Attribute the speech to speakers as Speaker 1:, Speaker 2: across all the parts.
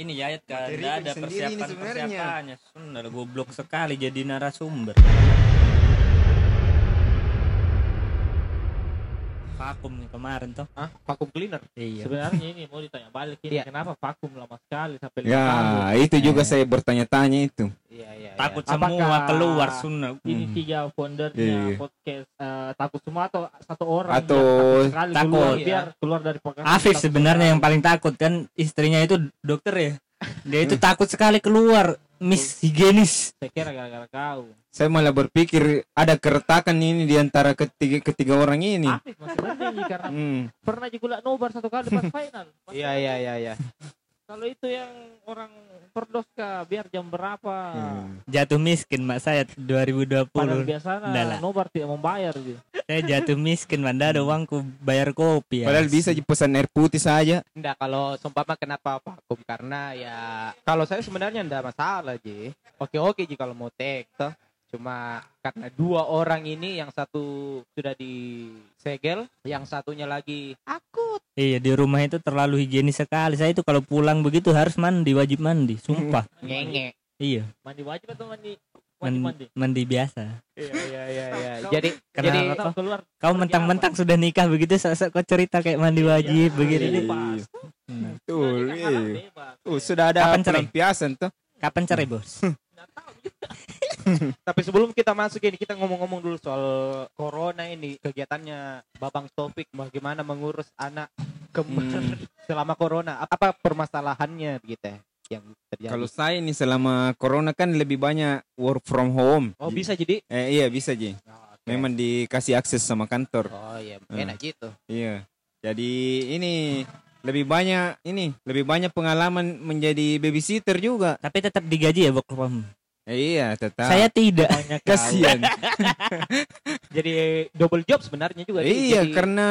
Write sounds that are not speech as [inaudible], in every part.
Speaker 1: Ini kan
Speaker 2: Materi
Speaker 1: nggak ada persiapan
Speaker 2: sebenarnya.
Speaker 1: persiapannya. Sundar goblok sekali jadi narasumber. Vakum nih kemarin toh.
Speaker 3: Hah? Vakum cleaner.
Speaker 1: Iya.
Speaker 4: Sebenarnya ini mau ditanya balik ini
Speaker 3: Iya.
Speaker 4: kenapa vakum lama sekali sampai lima
Speaker 2: Ya,
Speaker 4: tahun?
Speaker 2: itu juga saya bertanya-tanya itu.
Speaker 3: Iya, iya.
Speaker 1: Takut
Speaker 3: iya.
Speaker 1: semua
Speaker 4: Apakah
Speaker 1: keluar Sundar.
Speaker 4: Ini
Speaker 2: Hmm.
Speaker 4: tiga foundernya
Speaker 2: Iya.
Speaker 4: podcast eh, takut semua atau satu orang
Speaker 2: Atau
Speaker 4: takut sekali
Speaker 1: takut.
Speaker 4: keluar
Speaker 3: Iya.
Speaker 4: biar keluar dari podcast.
Speaker 1: Afif sebenarnya yang paling takut kan istrinya itu dokter ya. Dia itu takut sekali keluar. Miss higienis.
Speaker 4: saya kira gara-gara kau.
Speaker 2: Saya malah berpikir ada keretakan ini di antara ketiga ketiga orang ini.
Speaker 4: Afif masih mending karena
Speaker 2: Hmm.
Speaker 4: pernah juga nobar satu kali pas final.
Speaker 3: Iya, iya, iya, iya.
Speaker 4: Kalau itu yang orang perdos kah biar jam berapa?
Speaker 2: Hmm.
Speaker 1: Jatuh miskin mak saya 2020.
Speaker 4: Padahal biasanya nobar tidak membayar gitu.
Speaker 1: Saya jatuh miskin Manda ada uangku bayar kopi ya.
Speaker 2: Padahal bisa pesan air putih saja.
Speaker 3: Enggak, kalau seumpama kenapa vakum karena ya kalau saya sebenarnya enggak masalah, Ji. Oke-oke Ji kalau mau take toh. Cuma karena dua orang ini yang satu sudah disegel, yang satunya lagi akut.
Speaker 1: Iya di rumah itu terlalu higienis sekali. Saya itu kalau pulang begitu harus mandi, wajib mandi. Sumpah. [laughs]
Speaker 3: Ngenge.
Speaker 1: Iya.
Speaker 4: Mandi wajib atau mandi wajib
Speaker 1: Man-
Speaker 4: mandi?
Speaker 1: mandi biasa.
Speaker 3: Iya, iya, iya, iya. [laughs]
Speaker 4: Kau-
Speaker 3: Jadi
Speaker 1: Kenapa?
Speaker 3: jadi
Speaker 4: Atau keluar
Speaker 1: Kau mentang-mentang sudah nikah begitu sok kau cerita kayak mandi wajib begitu.
Speaker 4: Iya, pas.
Speaker 1: Hmm.
Speaker 2: Betul.
Speaker 4: Nah,
Speaker 2: iya.
Speaker 4: haram bebas.
Speaker 2: Oh, sudah ada
Speaker 1: Kapan cerai?
Speaker 2: pelampiasan tuh.
Speaker 1: Kapan cerai bos? [laughs] [laughs]
Speaker 3: Tapi sebelum kita masuk ini kita ngomong-ngomong dulu soal corona ini kegiatannya Babang Taufik bagaimana mengurus anak kembar
Speaker 2: Hmm. [laughs]
Speaker 3: selama corona apa permasalahannya begitu ya yang terjadi.
Speaker 2: Kalau saya ini selama corona kan lebih banyak work from home.
Speaker 3: oh bisa jadi
Speaker 2: Eh, iya bisa Ji.
Speaker 3: Oh, oke.
Speaker 2: Memang dikasih akses sama kantor.
Speaker 3: Oh iya
Speaker 2: Hmm.
Speaker 3: enak gitu.
Speaker 2: Iya. Jadi ini lebih banyak ini lebih banyak pengalaman menjadi babysitter juga.
Speaker 1: Tapi tetap digaji ya Bok Pam?
Speaker 2: Eh, iya tetap.
Speaker 1: Saya tidak.
Speaker 2: Kasihan. [laughs]
Speaker 3: Jadi double job sebenarnya juga.
Speaker 2: Iya
Speaker 3: Jadi-
Speaker 2: karena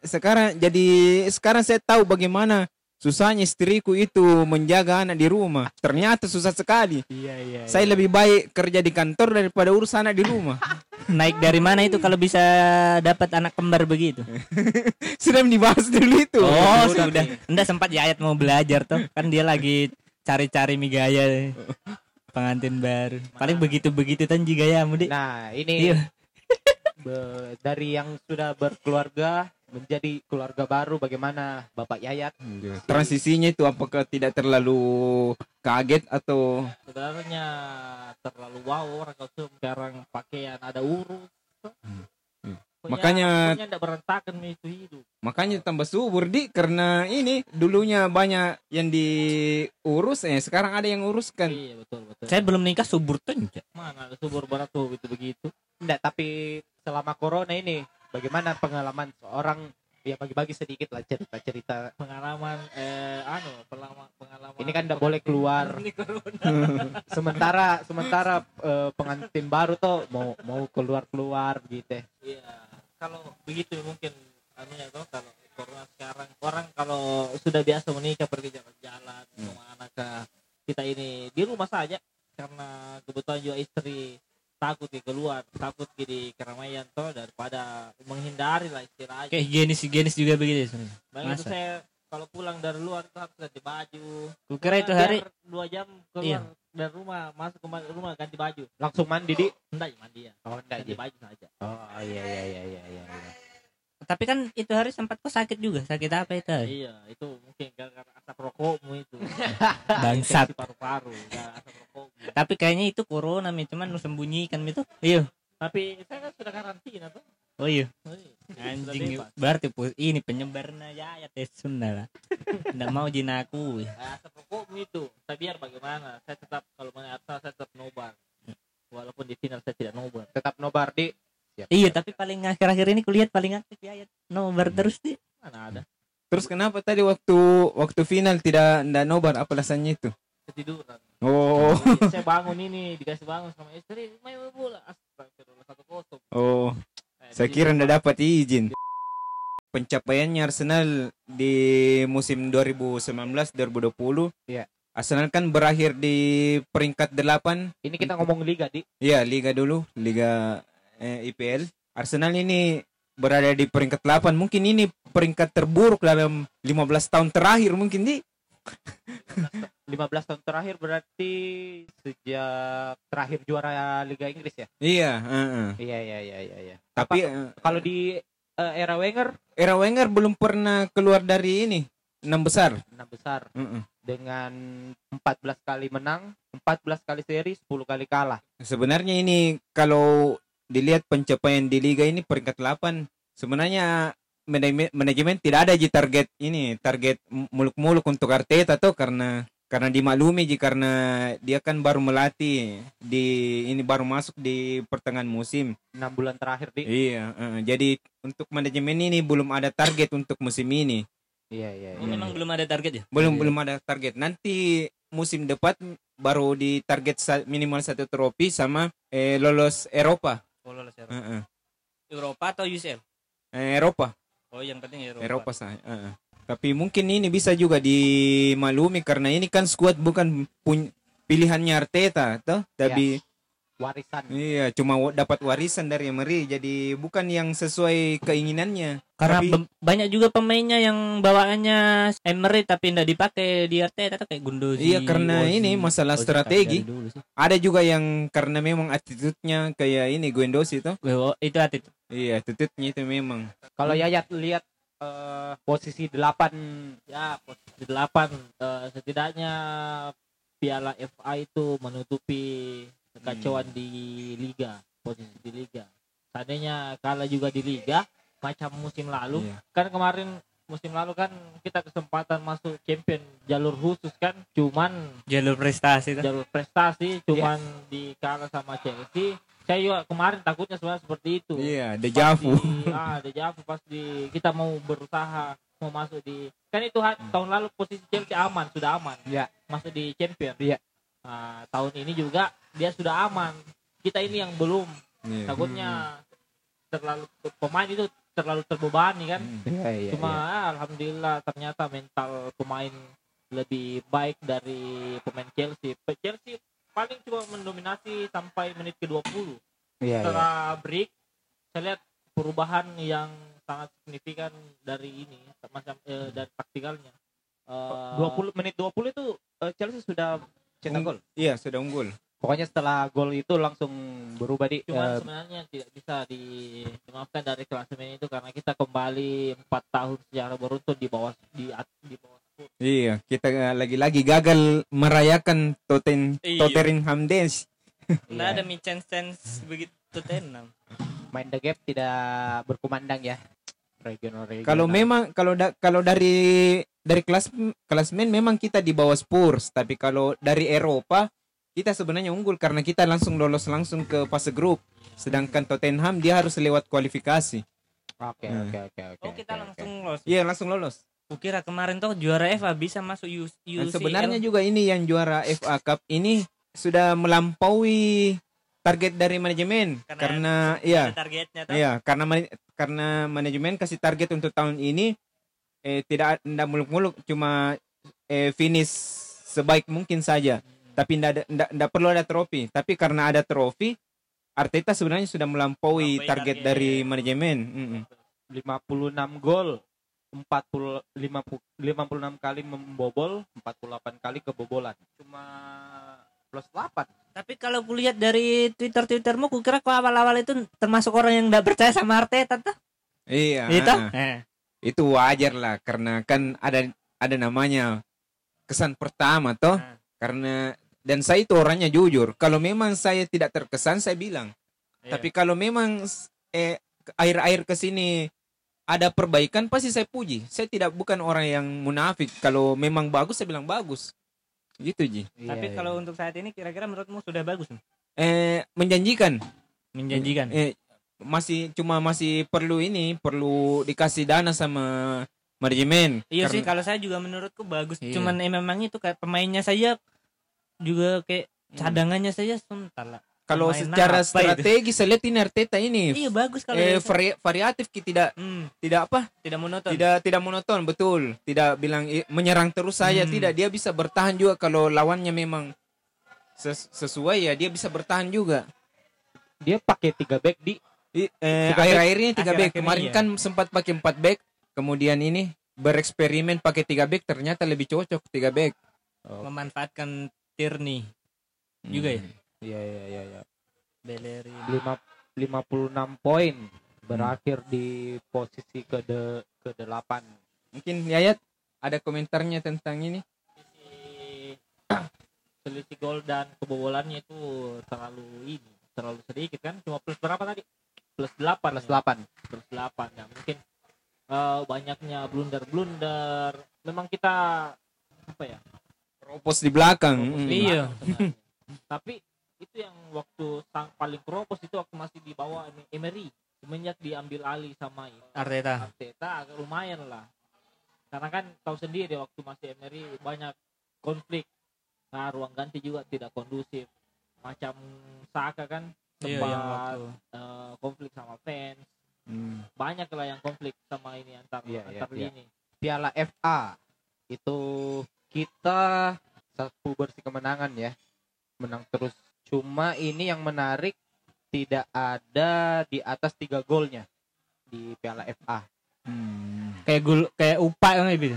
Speaker 2: sekarang jadi sekarang saya tahu bagaimana susahnya istriku itu menjaga anak di rumah. Ternyata susah sekali.
Speaker 3: Iya iya.
Speaker 2: Saya lebih baik kerja di kantor daripada urus anak di rumah. [laughs]
Speaker 1: Naik dari mana itu kalau bisa dapat anak kembar begitu? [laughs]
Speaker 2: Sudah dibahas dulu itu.
Speaker 1: Oh,
Speaker 3: sudah.
Speaker 1: Enggak sempat Yayat mau belajar tuh. Kan dia lagi cari-cari mie gaya pengantin baru. Paling begitu-begitu tanji gayamu, Dik.
Speaker 3: Nah ini
Speaker 1: Iya.
Speaker 3: be- dari yang sudah berkeluarga menjadi keluarga baru bagaimana Bapak Yayat?
Speaker 2: Transisinya itu apakah tidak terlalu kaget atau
Speaker 4: Sebenarnya terlalu wow orang sekarang pakaian ada urus.
Speaker 2: Hmm.
Speaker 4: Pokoknya-
Speaker 2: Makanya-
Speaker 4: pokoknya tidak berantakan itu hidup.
Speaker 2: makanya tambah subur di karena ini dulunya banyak yang diurus eh sekarang ada yang uruskan.
Speaker 4: Iya betul betul.
Speaker 1: Saya belum nikah subur tenja.
Speaker 4: mana subur barat tuh begitu begitu.
Speaker 3: Enggak, tapi selama corona ini bagaimana pengalaman seorang ya bagi-bagi sedikit lah cerita-cerita.
Speaker 4: Pengalaman eh anu pengalaman pengalaman.
Speaker 3: Ini kan nggak boleh keluar. [laughs]
Speaker 4: Ini corona. [laughs]
Speaker 3: Sementara sementara eh, pengantin baru tuh mau mau keluar-keluar gitu.
Speaker 4: Iya. Kalau begitu mungkin anunya tuh kalau corona sekarang orang kalau sudah biasa menikah pergi jalan-jalan
Speaker 2: Hmm.
Speaker 4: ke mana ke kita ini di rumah saja karena kebetulan juga istri takut di keluar takut di keramaian toh daripada menghindari lah istilahnya
Speaker 1: Kayak higienis-higienis juga begitu ya, sebenarnya. Masa?
Speaker 4: saya kalau pulang dari luar itu harus ganti baju
Speaker 1: Kukira itu hari
Speaker 4: dua jam keluar
Speaker 1: Iya.
Speaker 4: dari rumah masuk ke rumah ganti baju
Speaker 3: Langsung mandi di.
Speaker 4: enggak ya mandi ya
Speaker 3: Oh enggak
Speaker 4: ganti
Speaker 3: Ji.
Speaker 4: baju saja
Speaker 3: Oh iya iya iya iya iya. iya.
Speaker 1: tapi kan itu hari sempat kok sakit juga. Sakit apa itu? hari?
Speaker 4: iya itu mungkin gara-gara asap rokokmu itu [laughs]
Speaker 1: Bangsat.
Speaker 4: Paru-paru asap rokokmu
Speaker 1: Tapi kayaknya itu corona mi, cuman lu sembunyikan mi tuh. Iya.
Speaker 4: tapi saya kan sudah karantina tuh
Speaker 1: Oh iya.
Speaker 4: Iya.
Speaker 1: Anjing berarti ini penyebarnya ya ya tes Sunda lah. Nggak mau jinaku.
Speaker 4: Nah, asap rokokmu itu saya biar bagaimana saya tetap kalau mengenai asap saya tetap nobar walaupun di final saya tidak nobar
Speaker 3: Tetap nobar di. Siap,
Speaker 1: Iya,
Speaker 3: siap.
Speaker 1: tapi paling akhir-akhir ini kulihat paling aktif ya. ya. Nobar terus sih.
Speaker 4: mana ada
Speaker 2: Terus kenapa tadi waktu waktu final tidak ndak nobar apa alasannya itu?
Speaker 4: ketiduran
Speaker 2: Oh,
Speaker 4: Jadi saya bangun ini dikasih bangun sama istri main bola astagfirullah satu kosong
Speaker 2: oh, saya kira ndak dapat izin. Pencapaiannya Arsenal di musim 2019-2020.
Speaker 3: Iya.
Speaker 2: Arsenal kan berakhir di peringkat 8
Speaker 3: Ini kita ngomong liga di.
Speaker 2: Iya, liga dulu, liga eh, IPL. Arsenal ini berada di peringkat 8. Mungkin ini peringkat terburuk dalam 15 tahun terakhir mungkin di. [laughs]
Speaker 3: 15 tahun terakhir berarti sejak terakhir juara Liga Inggris ya?
Speaker 2: Iya, heeh.
Speaker 3: Iya iya iya iya. iya.
Speaker 2: Tapi eh,
Speaker 3: Kalau di eh, era Wenger
Speaker 2: era Wenger belum pernah keluar dari ini enam besar.
Speaker 3: enam besar
Speaker 2: Heeh.
Speaker 3: dengan 14 kali menang, 14 kali seri, 10 kali kalah.
Speaker 2: Sebenarnya ini kalau dilihat pencapaian di liga ini peringkat 8 sebenarnya manajemen, manajemen tidak ada ji target ini target muluk-muluk untuk Arteta tuh karena karena dimaklumi ji karena dia kan baru melatih di ini baru masuk di pertengahan musim.
Speaker 3: 6 bulan terakhir di.
Speaker 2: Iya, eh, jadi untuk manajemen ini belum ada target untuk musim ini.
Speaker 3: Iya iya
Speaker 1: Oh,
Speaker 3: iya.
Speaker 1: memang belum ada target ya?
Speaker 2: Belum
Speaker 3: Iya.
Speaker 2: belum ada target. Nanti musim depan baru di target minimal satu trofi sama eh, lolos Eropa.
Speaker 1: Oh, lolos Eropa.
Speaker 2: Heeh.
Speaker 1: Eropa atau UCL?
Speaker 2: Eh, Eropa,
Speaker 1: Oh, yang penting Eropa.
Speaker 2: Eropa sah. heeh. Tapi mungkin ini bisa juga dimaklumi karena ini kan squad bukan pun pilihannya Arteta, toh. Tapi
Speaker 3: Warisan.
Speaker 2: iya cuma dapat warisan dari Emery, jadi bukan yang sesuai keinginannya.
Speaker 1: Karena
Speaker 2: Tapi-
Speaker 1: banyak juga pemainnya yang bawaannya Emery tapi tidak dipakai di Arteta kayak Gundosi.
Speaker 2: Iya karena
Speaker 1: Ozil.
Speaker 2: ini masalah
Speaker 1: Ozil
Speaker 2: strategi. Ada juga yang karena memang attitude-nya kayak ini Guendouzi itu.
Speaker 1: Oh, itu hati.
Speaker 2: Iya, attitude-nya itu memang.
Speaker 3: Kalau Yayat lihat eh, posisi 8
Speaker 4: ya posisi delapan eh, setidaknya Piala FA itu menutupi kekacauan
Speaker 2: Hmm.
Speaker 4: di liga posisi di liga seandainya kalah juga di liga macam musim lalu
Speaker 2: Iya.
Speaker 4: kan kemarin musim lalu kan kita kesempatan masuk champion jalur khusus kan cuman
Speaker 1: Jalur prestasi tuh.
Speaker 4: jalur prestasi cuman di kalah sama Chelsea saya juga kemarin takutnya sebenarnya seperti itu
Speaker 2: Iya,
Speaker 4: Pas
Speaker 2: dejavu.
Speaker 4: di- ah dejavu pas di kita mau berusaha mau masuk di kan itu ha- tahun lalu posisi Chelsea aman sudah aman
Speaker 3: ya
Speaker 4: masuk di champion
Speaker 3: Iya.
Speaker 4: Nah, tahun ini juga dia sudah aman kita ini yang belum
Speaker 2: Iya.
Speaker 4: takutnya terlalu pemain itu terlalu terbebani kan
Speaker 2: Hmm.
Speaker 3: Iya iya.
Speaker 4: cuma ah, alhamdulillah ternyata mental pemain lebih baik dari pemain Chelsea Chelsea paling cuma mendominasi sampai menit ke-20
Speaker 3: iya. iya.
Speaker 4: setelah break saya lihat perubahan yang sangat signifikan dari ini macam eh, dari taktikalnya Eh,
Speaker 3: 20 menit 20 itu eh, Chelsea sudah cetak gol.
Speaker 2: Iya, sudah unggul.
Speaker 3: Pokoknya setelah gol itu langsung berubah di
Speaker 4: cuman
Speaker 3: eh,
Speaker 4: sebenarnya tidak bisa dimaafkan dari klasemen itu karena kita kembali empat tahun secara beruntun di bawah di di bawah.
Speaker 2: Iya, kita eh, lagi-lagi gagal merayakan Totten
Speaker 1: Iya.
Speaker 2: Tottenham Dance. [laughs]
Speaker 1: Nggak
Speaker 3: Iya.
Speaker 1: ada chance chance begitu tenang.
Speaker 3: main the gap tidak berkumandang ya. Regional regional.
Speaker 2: Kalau memang kalau da- kalau dari dari kelas klasmen memang kita di bawah Spurs, tapi kalau dari Eropa kita sebenarnya unggul karena kita langsung lolos langsung ke fase grup. Sedangkan Tottenham dia harus lewat kualifikasi.
Speaker 3: Oke
Speaker 2: Hmm.
Speaker 3: oke oke oke.
Speaker 1: Oh, kita
Speaker 3: oke,
Speaker 1: langsung lolos.
Speaker 2: Iya, langsung lolos.
Speaker 1: Kukira kemarin tuh juara FA bisa masuk U-
Speaker 2: Dan
Speaker 1: UCL.
Speaker 2: sebenarnya juga ini yang juara FA Cup ini sudah melampaui target dari manajemen
Speaker 1: Karena
Speaker 2: karena iya
Speaker 1: targetnya
Speaker 2: iya karena man- karena manajemen kasih target untuk tahun ini eh tidak tidak muluk-muluk cuma eh finish sebaik mungkin saja tapi tidak ada tidak, tidak perlu ada trofi tapi karena ada trofi Arteta sebenarnya sudah melampaui target,
Speaker 1: target.
Speaker 2: dari manajemen Mm-mm.
Speaker 3: 56 gol 40 50 56 kali membobol 48 kali kebobolan cuma plus 8
Speaker 1: Tapi kalau kulihat dari Twitter Twittermu, kukira kau awal-awal itu termasuk orang yang tidak percaya sama Arteta tuh.
Speaker 2: iya
Speaker 1: Itu?
Speaker 2: ah.
Speaker 1: Eh.
Speaker 2: Itu wajar lah karena kan ada ada namanya kesan pertama toh
Speaker 1: Ah.
Speaker 2: karena dan saya itu orangnya jujur kalau memang saya tidak terkesan saya bilang
Speaker 1: Iya.
Speaker 2: tapi kalau memang eh air-air ke sini ada perbaikan pasti saya puji saya tidak bukan orang yang munafik kalau memang bagus saya bilang bagus gitu ji
Speaker 1: Tapi kalau untuk saat ini kira-kira menurutmu sudah bagus? nih?
Speaker 2: eh menjanjikan
Speaker 1: Menjanjikan.
Speaker 2: eh masih cuma masih perlu ini perlu dikasih dana sama manajemen
Speaker 1: Iya sih
Speaker 2: Karena-
Speaker 1: kalau saya juga menurutku bagus.
Speaker 2: Iya.
Speaker 1: Cuman eh, memang itu kayak pemainnya saya juga kayak cadangannya saja sebentar lah.
Speaker 2: Kalau
Speaker 1: Pemain
Speaker 2: secara
Speaker 1: itu?
Speaker 2: strategi saya lihat ini Arteta ini
Speaker 1: Iya bagus kalau
Speaker 2: eh, vari- variatif tidak
Speaker 1: Hmm,
Speaker 2: tidak apa
Speaker 1: tidak monoton.
Speaker 2: tidak tidak monoton betul tidak bilang eh, menyerang terus saja
Speaker 1: Hmm.
Speaker 2: tidak dia bisa bertahan juga kalau lawannya memang ses- sesuai ya dia bisa bertahan juga
Speaker 3: dia pakai tiga back di
Speaker 2: Eh,
Speaker 3: Tiga back.
Speaker 2: akhir-akhir ini tiga back kemarin
Speaker 1: iya.
Speaker 2: kan sempat pakai empat back kemudian ini bereksperimen pakai tiga back ternyata lebih cocok tiga back
Speaker 3: Oh,
Speaker 1: memanfaatkan Tierney juga ya?
Speaker 3: Iya iya iya iya.
Speaker 1: Bellerin.
Speaker 3: Lima 56 poin berakhir di posisi ke de, ke delapan.
Speaker 2: Mungkin Yayat ada komentarnya tentang ini.
Speaker 4: selisih selisih gol dan kebobolannya itu terlalu ini terlalu sedikit kan cuma plus berapa tadi plus 8
Speaker 3: Plus delapan.
Speaker 4: plus 8 ya mungkin eh, banyaknya blunder blunder memang kita apa ya
Speaker 2: Propos di belakang.
Speaker 4: Kropos
Speaker 2: Mm.
Speaker 4: di
Speaker 1: Iya.
Speaker 4: belakang tapi itu yang waktu sang paling kropos itu waktu masih di bawah Emery semenjak diambil alih sama ini
Speaker 1: Arteta.
Speaker 4: Arteta agak lumayan lah. Karena kan tahu sendiri waktu masih Emery banyak konflik. Nah, ruang ganti juga tidak kondusif. Macam Saka kan
Speaker 1: Iya,
Speaker 4: sempat
Speaker 1: yang waktu.
Speaker 4: eh, konflik sama fans.
Speaker 2: Mm.
Speaker 4: Banyak lah yang konflik sama ini antar
Speaker 3: Iya, iya,
Speaker 4: antar
Speaker 3: iya.
Speaker 4: lini.
Speaker 3: Piala FA itu kita satu bersih kemenangan ya. Menang terus. Cuma ini yang menarik tidak ada di atas tiga golnya di Piala FA.
Speaker 2: Hmm.
Speaker 1: Kayak gul kayak upah kan gitu.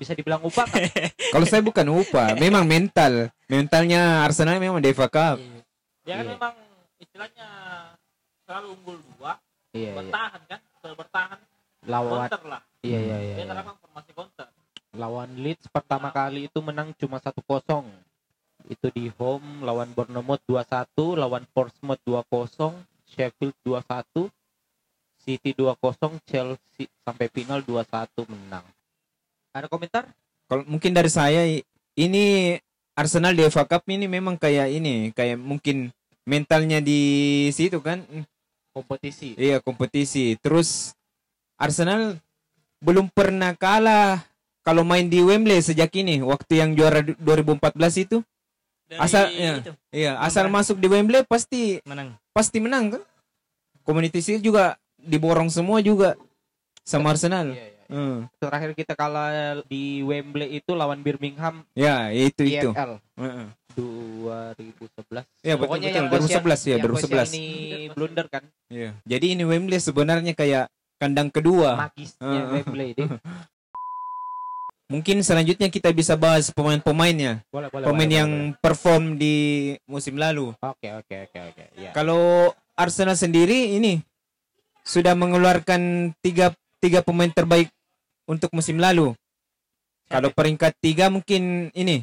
Speaker 3: Bisa dibilang upah kan? [laughs]
Speaker 2: Kalau saya bukan upah, memang mental. Mentalnya Arsenal memang di FA Cup.
Speaker 4: Dia kan
Speaker 3: Iya.
Speaker 4: memang istilahnya selalu unggul dua,
Speaker 3: iya, iya.
Speaker 4: bertahan kan, selalu bertahan,
Speaker 3: Lawan
Speaker 4: counter lah.
Speaker 3: iya iya iya.
Speaker 4: Dia
Speaker 3: iya.
Speaker 4: formasi counter.
Speaker 3: Lawan Leeds pertama kali itu menang cuma 1-0. Itu di home lawan Bournemouth 2-1, lawan Portsmouth 2-0, Sheffield 2-1, City 2-0, Chelsea sampai final 2-1 menang. Ada komentar?
Speaker 2: Kalau mungkin dari saya ini Arsenal di FA Cup ini memang kayak ini, kayak mungkin mentalnya di situ kan.
Speaker 3: Kompetisi.
Speaker 2: Iya, kompetisi. Terus Arsenal belum pernah kalah kalau main di Wembley sejak ini, waktu yang juara du- 2014 itu.
Speaker 1: Dari
Speaker 2: Asal- iya.
Speaker 1: itu
Speaker 2: Iya,
Speaker 1: Belum
Speaker 2: asal masuk di Wembley pasti
Speaker 1: menang.
Speaker 2: pasti menang kan. Community Shield juga diborong semua juga sama Arsenal.
Speaker 3: Iya, iya.
Speaker 2: Hmm.
Speaker 3: Terakhir kita kalah di Wembley itu lawan Birmingham
Speaker 2: Ya, itu itu.
Speaker 3: EFL
Speaker 2: Heeh.
Speaker 3: 2011.
Speaker 2: Ya, betul,
Speaker 3: Pokoknya
Speaker 2: betul.
Speaker 3: yang
Speaker 2: 2011 ya,
Speaker 3: yang
Speaker 2: 2011.
Speaker 3: ini blunder kan.
Speaker 2: Iya. Jadi ini Wembley sebenarnya kayak kandang kedua.
Speaker 3: Magisnya. Wembley deh. [laughs]
Speaker 2: Mungkin selanjutnya kita bisa bahas pemain-pemainnya.
Speaker 3: Boleh, boleh.
Speaker 2: Pemain
Speaker 3: boleh,
Speaker 2: yang
Speaker 3: boleh.
Speaker 2: perform di musim lalu.
Speaker 3: Oke, oke, oke, oke. Ya.
Speaker 2: Kalau Arsenal sendiri ini sudah mengeluarkan tiga tiga pemain terbaik untuk musim lalu. Kalau peringkat tiga mungkin ini,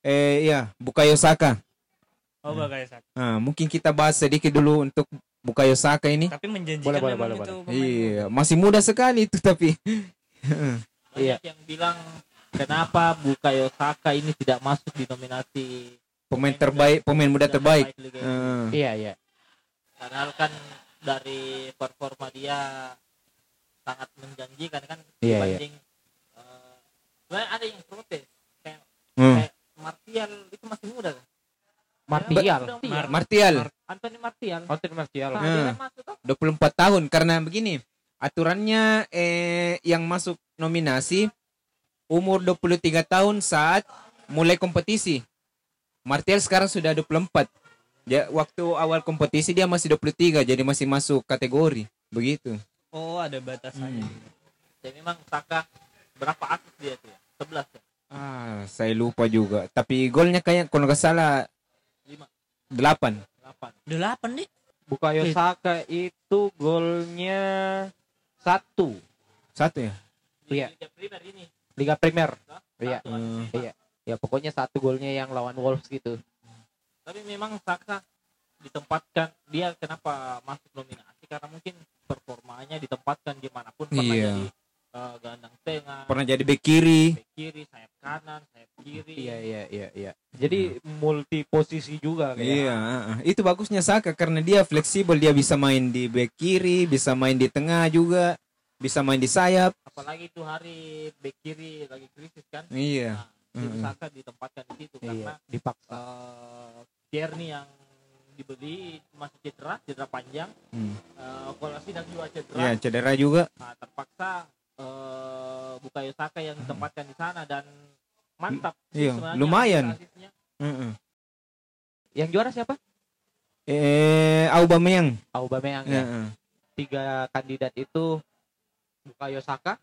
Speaker 2: eh ya Bukayo Saka.
Speaker 1: Oh, bakal Saka.
Speaker 2: Nah, mungkin kita bahas sedikit dulu untuk Bukayo Saka ini.
Speaker 1: Tapi menjanjikan
Speaker 3: Boleh, boleh, boleh,
Speaker 1: itu pemain.
Speaker 2: Iya, masih muda sekali itu tapi.
Speaker 3: Iya.
Speaker 4: Banyak yang bilang kenapa Bukayo Saka ini tidak masuk di nominasi
Speaker 2: Pemain terbaik, pemain muda terbaik.
Speaker 4: Inggris.
Speaker 3: Iya, iya.
Speaker 4: Padahal kan dari performa dia sangat menjanjikan kan
Speaker 3: Iya, iya.
Speaker 4: dibanding eh, sebenarnya ada yang protes Martial itu masih muda kan?
Speaker 3: Martial.
Speaker 4: Ya,
Speaker 1: Mar-
Speaker 2: Martial
Speaker 4: Anthony Martial.
Speaker 3: Anthony Martial.
Speaker 4: Nah,
Speaker 2: Hmm.
Speaker 4: dia kan masuk tuh.
Speaker 2: 24 tahun karena begini aturannya eh yang masuk nominasi umur 23 tahun saat mulai kompetisi. Martial sekarang sudah 24. Ya, waktu awal kompetisi dia masih 23 jadi masih masuk kategori. Begitu.
Speaker 1: Oh, ada batasannya.
Speaker 2: Hmm.
Speaker 4: Jadi memang Saka berapa asis dia tuh ya? 11 ya?
Speaker 2: Ah, saya lupa juga. Tapi golnya kayak kalau nggak salah
Speaker 4: 5,
Speaker 2: 8.
Speaker 4: 8.
Speaker 1: Delapan nih.
Speaker 3: Bukayo
Speaker 1: Eh.
Speaker 3: Saka itu golnya satu
Speaker 2: Satu ya?
Speaker 3: Iya.
Speaker 4: Liga Primer ini.
Speaker 3: Liga Premier.
Speaker 4: Satu
Speaker 3: Iya.
Speaker 2: Hmm.
Speaker 3: Iya. Ya pokoknya satu golnya yang lawan Wolves gitu.
Speaker 4: Tapi memang Saka ditempatkan dia kenapa masuk nominasi karena mungkin performanya ditempatkan di mana pun pernah
Speaker 2: Iya.
Speaker 4: jadi eh, gelandang tengah,
Speaker 2: Pernah jadi bek kiri.
Speaker 4: bek kiri, sayap kanan, sayap kiri.
Speaker 3: Iya iya iya iya. Jadi multi posisi juga kayak.
Speaker 2: Iya, ah, ah. itu bagusnya Saka karena dia fleksibel, dia bisa main di bek kiri, bisa main di tengah juga, bisa main di sayap.
Speaker 4: Apalagi itu hari bek kiri lagi krisis kan.
Speaker 2: Iya.
Speaker 4: Nah,
Speaker 2: Mm-mm.
Speaker 4: Saka ditempatkan di situ
Speaker 3: Iya,
Speaker 4: karena
Speaker 3: dipaksa.
Speaker 4: eh Tierney yang dibeli masih cedera, cedera panjang.
Speaker 2: Hmm.
Speaker 4: Uh, Kolasinac juga cedera.
Speaker 2: Ya, cedera juga.
Speaker 4: Nah, terpaksa eh Bukayo Saka yang ditempatkan di sana dan mantap. sih
Speaker 2: Iya, lumayan.
Speaker 4: asisnya.
Speaker 2: Heeh.
Speaker 3: Yang juara siapa?
Speaker 2: Eh, Aubameyang.
Speaker 3: Aubameyang ya.
Speaker 2: Heeh.
Speaker 3: Tiga kandidat itu Bukayo Saka,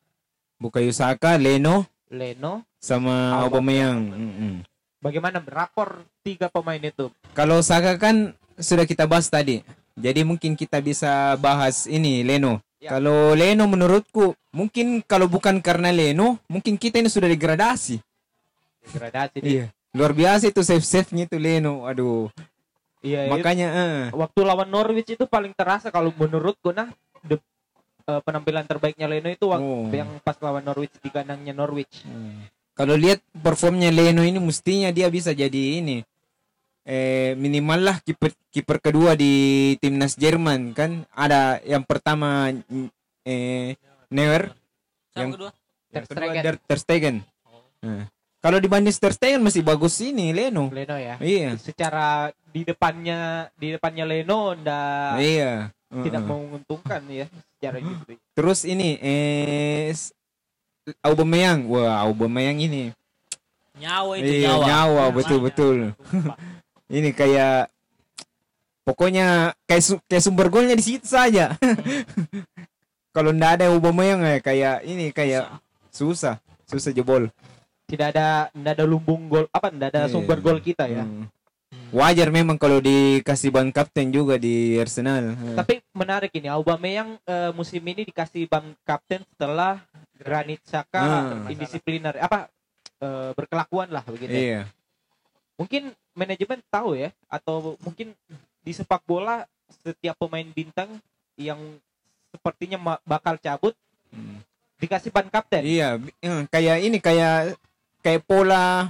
Speaker 2: Bukayo Saka, Leno,
Speaker 3: Leno.
Speaker 2: sama
Speaker 3: Aubameyang.
Speaker 2: Aubameyang. Mm-mm.
Speaker 3: Bagaimana rapor tiga pemain itu?
Speaker 2: Kalau Saka kan sudah kita bahas tadi. Jadi mungkin kita bisa bahas ini Leno.
Speaker 3: Ya.
Speaker 2: Kalau Leno menurutku mungkin kalau bukan karena Leno, mungkin kita ini sudah degradasi.
Speaker 3: Degradasi di.
Speaker 2: Iya. Luar biasa itu save-save-nya itu Leno. Aduh.
Speaker 3: Iya, itu
Speaker 2: Makanya eh.
Speaker 3: waktu lawan Norwich itu paling terasa kalau menurutku nah the- eh, penampilan terbaiknya Leno itu waktu
Speaker 2: Oh.
Speaker 3: yang pas lawan Norwich di kandangnya Norwich.
Speaker 2: Kalau lihat performnya Leno ini mestinya dia bisa jadi ini eh minimal lah kiper kiper kedua di timnas Jerman kan ada yang pertama eh Neuer
Speaker 4: Siapa
Speaker 2: Yang-
Speaker 4: kedua?
Speaker 3: Ter Stegen.
Speaker 2: Der, Ter Stegen. Nah, kalau dibanding Ter Stegen masih bagus ini Leno.
Speaker 3: Leno ya.
Speaker 2: Iya.
Speaker 3: Secara di depannya di depannya Leno ndak
Speaker 2: Iya.
Speaker 3: tidak
Speaker 2: Heeh.
Speaker 3: menguntungkan ya secara gitu.
Speaker 2: Terus ini eh Aubameyang. Wah, Aubameyang ini.
Speaker 4: Nyawa itu
Speaker 2: Iya,
Speaker 4: nyawa.
Speaker 2: nyawa
Speaker 4: Nyawa.
Speaker 2: betul-betul. [laughs] Ini kayak pokoknya kayak su- kayak sumber golnya di situ saja. [laughs] Kalau ndak ada Aubameyang ya kayak ini kayak susah, susah jebol.
Speaker 3: Tidak ada tidak ada lumbung gol apa tidak ada
Speaker 2: Iya.
Speaker 3: sumber gol kita ya.
Speaker 2: Hmm. Wajar memang kalau dikasih ban kapten juga di Arsenal. Hmm.
Speaker 3: Tapi menarik ini Aubameyang eh, musim ini dikasih ban kapten setelah Granit Xhaka
Speaker 2: Ah.
Speaker 3: indisipliner apa eh, berkelakuan lah begitu.
Speaker 2: Iya.
Speaker 3: Mungkin manajemen tahu ya atau mungkin di sepak bola setiap pemain bintang yang sepertinya ma- bakal cabut
Speaker 2: Hmm.
Speaker 3: dikasih ban kapten.
Speaker 2: Iya, eh, kayak ini kayak kayak pola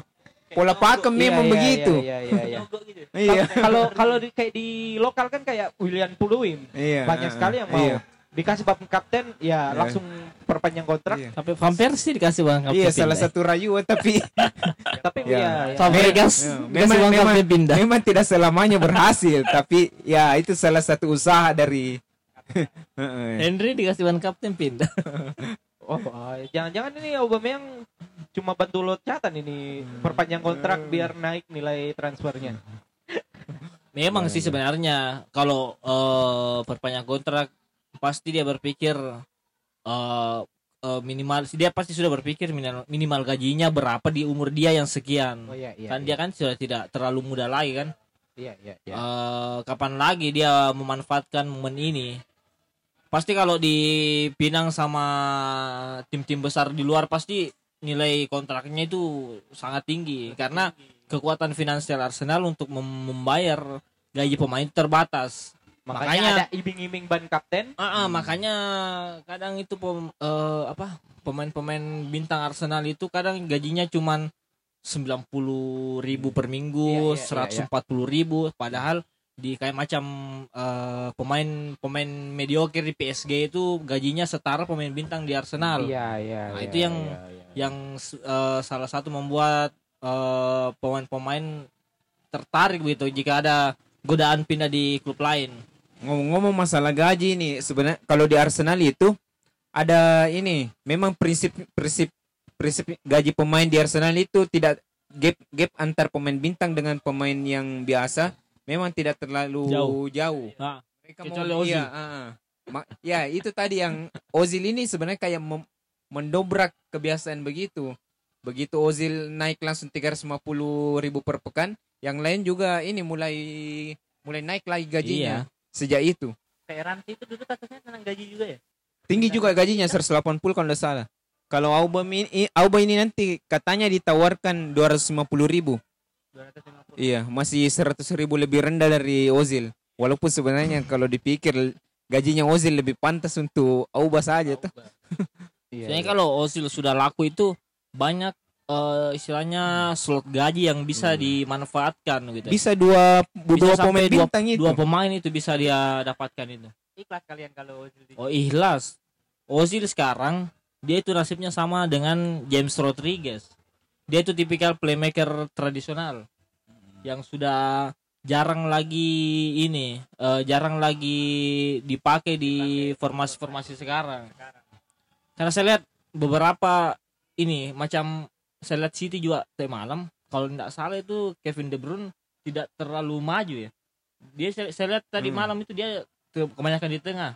Speaker 2: pola pakem
Speaker 3: Iya,
Speaker 2: memang
Speaker 3: iya,
Speaker 2: begitu.
Speaker 3: Iya, iya, iya.
Speaker 4: Nyogok gitu.
Speaker 2: Iya.
Speaker 3: Kalau kalau di kayak di lokal kan kayak William Puluim
Speaker 2: Iya.
Speaker 3: banyak sekali yang mau
Speaker 2: Iya.
Speaker 3: Dikasih ban kapten ya
Speaker 2: Iya.
Speaker 3: langsung perpanjang kontrak.
Speaker 2: Iya.
Speaker 4: Sampai Van Persie dikasih uang kapten
Speaker 2: Iya, salah satu rayuan tapi [laughs]
Speaker 3: Tapi
Speaker 2: Iya.
Speaker 3: ya, ya.
Speaker 4: Fabregas
Speaker 2: Iya,
Speaker 4: dikasih
Speaker 2: memang- memang-
Speaker 4: pindah.
Speaker 2: memang tidak selamanya berhasil, [laughs] tapi ya itu salah satu usaha dari. [laughs]
Speaker 4: Henry dikasih uang kapten pindah.
Speaker 3: Oh, jangan-jangan ini Aubameyang cuma bantu loncatan ini perpanjang kontrak biar naik nilai transfernya.
Speaker 4: Memang sih sebenarnya kalau eh, perpanjang kontrak pasti dia berpikir eh, eh, minimal dia pasti sudah berpikir minimal, minimal gajinya berapa di umur dia yang sekian.
Speaker 3: Oh iya iya.
Speaker 4: kan dia kan sudah tidak terlalu muda lagi kan.
Speaker 3: Iya iya iya.
Speaker 4: Eh, kapan lagi dia memanfaatkan momen ini? Pasti kalau dipinang sama tim-tim besar di luar pasti nilai kontraknya itu sangat tinggi karena kekuatan finansial Arsenal untuk mem- membayar gaji pemain terbatas.
Speaker 3: Makanya,
Speaker 4: makanya-
Speaker 3: ada iming-iming ban kapten.
Speaker 4: Ah, ah, makanya kadang itu pem- eh, apa pemain-pemain bintang Arsenal itu kadang gajinya cuman 90.000 ribu per minggu,
Speaker 3: iya, iya,
Speaker 4: 140.000 ribu, padahal di kayak macam eh, pemain pemain mediocre di PSG itu gajinya setara pemain bintang di Arsenal.
Speaker 3: Iya iya.
Speaker 4: Nah,
Speaker 3: iya,
Speaker 4: itu yang-
Speaker 3: iya, iya.
Speaker 4: Yang eh, salah satu membuat pemain-pemain tertarik begitu jika ada godaan pindah di klub lain.
Speaker 2: Ngomong-ngomong masalah gaji nih, sebenarnya kalau di Arsenal itu ada ini, memang prinsip prinsip prinsip gaji pemain di Arsenal itu tidak gap gap antar pemain bintang dengan pemain yang biasa memang tidak terlalu
Speaker 4: Jauh.
Speaker 2: jauh.
Speaker 4: Nah,
Speaker 2: Mereka
Speaker 4: Kecuali
Speaker 2: mau
Speaker 4: Ozil.
Speaker 2: iya, ah, ah. Ma- ya itu tadi yang Ozil ini sebenarnya kayak mem- mendobrak kebiasaan begitu. Begitu Ozil naik langsung 350 ribu per pekan, yang lain juga ini mulai mulai naik lagi gajinya sejak itu.
Speaker 5: Kayak Ramsey itu dulu kasusnya tentang gaji juga ya?
Speaker 2: Tinggi juga gajinya 180 kalau tidak salah. Kalau Auba ini, Auba ini nanti katanya ditawarkan 250 ribu.
Speaker 5: 250.
Speaker 2: Iya, masih 100 ribu lebih rendah dari Ozil. Walaupun sebenarnya kalau dipikir gajinya Ozil lebih pantas untuk Auba saja tuh. [laughs]
Speaker 3: Iya,
Speaker 4: Soalnya
Speaker 3: iya.
Speaker 4: kalau Ozil sudah laku itu banyak eh, istilahnya slot gaji yang bisa dimanfaatkan gitu.
Speaker 2: Bisa dua
Speaker 4: Bisa
Speaker 2: dua pemain
Speaker 4: dua,
Speaker 2: bintang itu.
Speaker 4: dua pemain itu bisa dia dapatkan itu.
Speaker 5: Ikhlas kalian kalau Ozil di
Speaker 4: Oh ikhlas. Ozil sekarang dia itu nasibnya sama dengan James Rodriguez. Dia itu tipikal playmaker tradisional yang sudah jarang lagi ini, eh, jarang lagi dipakai di formasi-formasi sekarang. Karena saya lihat beberapa ini macam saya lihat City juga tadi malam kalau tidak salah itu Kevin De Bruyne tidak terlalu maju ya. Dia saya, saya lihat tadi
Speaker 2: Hmm.
Speaker 4: malam itu dia ke- kebanyakan di tengah.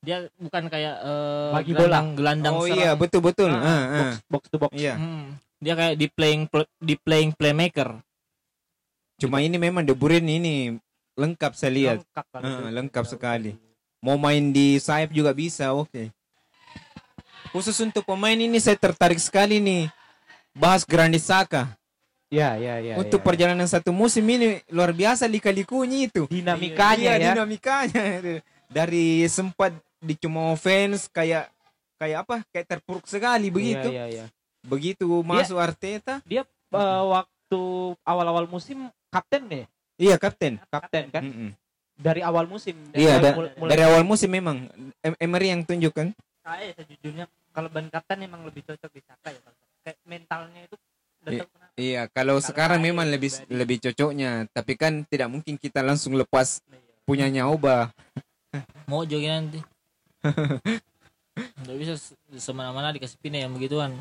Speaker 4: Dia bukan kayak eh,
Speaker 3: Bagi
Speaker 4: gelandang, gelandang
Speaker 2: Oh
Speaker 4: serang.
Speaker 2: iya betul betul.
Speaker 4: Ah,
Speaker 2: Ah, ah.
Speaker 3: box to box.
Speaker 2: Iya.
Speaker 4: Hmm. Dia kayak di playing pl- di playing playmaker.
Speaker 2: Cuma ini memang De Bruyne ini lengkap saya lihat.
Speaker 3: Lengkap,
Speaker 2: Ah,
Speaker 3: itu.
Speaker 2: lengkap sekali. Mau main di sayap juga bisa, oke. Khusus untuk pemain ini saya tertarik sekali nih. Bahas Granit Saka.
Speaker 3: Iya, iya, iya.
Speaker 2: untuk
Speaker 3: iya.
Speaker 2: perjalanan satu musim ini luar biasa lika-likunya itu.
Speaker 3: dinamikanya
Speaker 2: Iya,
Speaker 3: ya.
Speaker 2: dinamikanya itu. Dari sempat di cuma offense kayak kayak apa? Kayak terpuruk sekali begitu.
Speaker 3: Iya, iya, iya.
Speaker 2: Begitu masuk Arteta,
Speaker 3: Dia eh, waktu awal-awal musim kapten nih,
Speaker 2: iya kapten.
Speaker 3: kapten kan?
Speaker 2: Mm-mm.
Speaker 3: Dari awal musim.
Speaker 2: Iya,
Speaker 3: Mulai-
Speaker 2: da-
Speaker 3: mulai- mulai-
Speaker 2: dari awal musim memang Em- Emery yang tunjukkan.
Speaker 1: saya sejujurnya kalau ban kapten emang lebih cocok di Saka ya Bang. Kayak mentalnya itu udah
Speaker 2: Iya. kalau
Speaker 1: Kalau
Speaker 2: sekarang memang lebih
Speaker 1: pribadi.
Speaker 2: lebih cocoknya, tapi kan tidak mungkin kita langsung lepas
Speaker 1: Iya.
Speaker 2: punyanya Oba. [laughs]
Speaker 4: Mau jogi nanti. Nggak bisa se- semena-mena dikasih pindah yang begituan.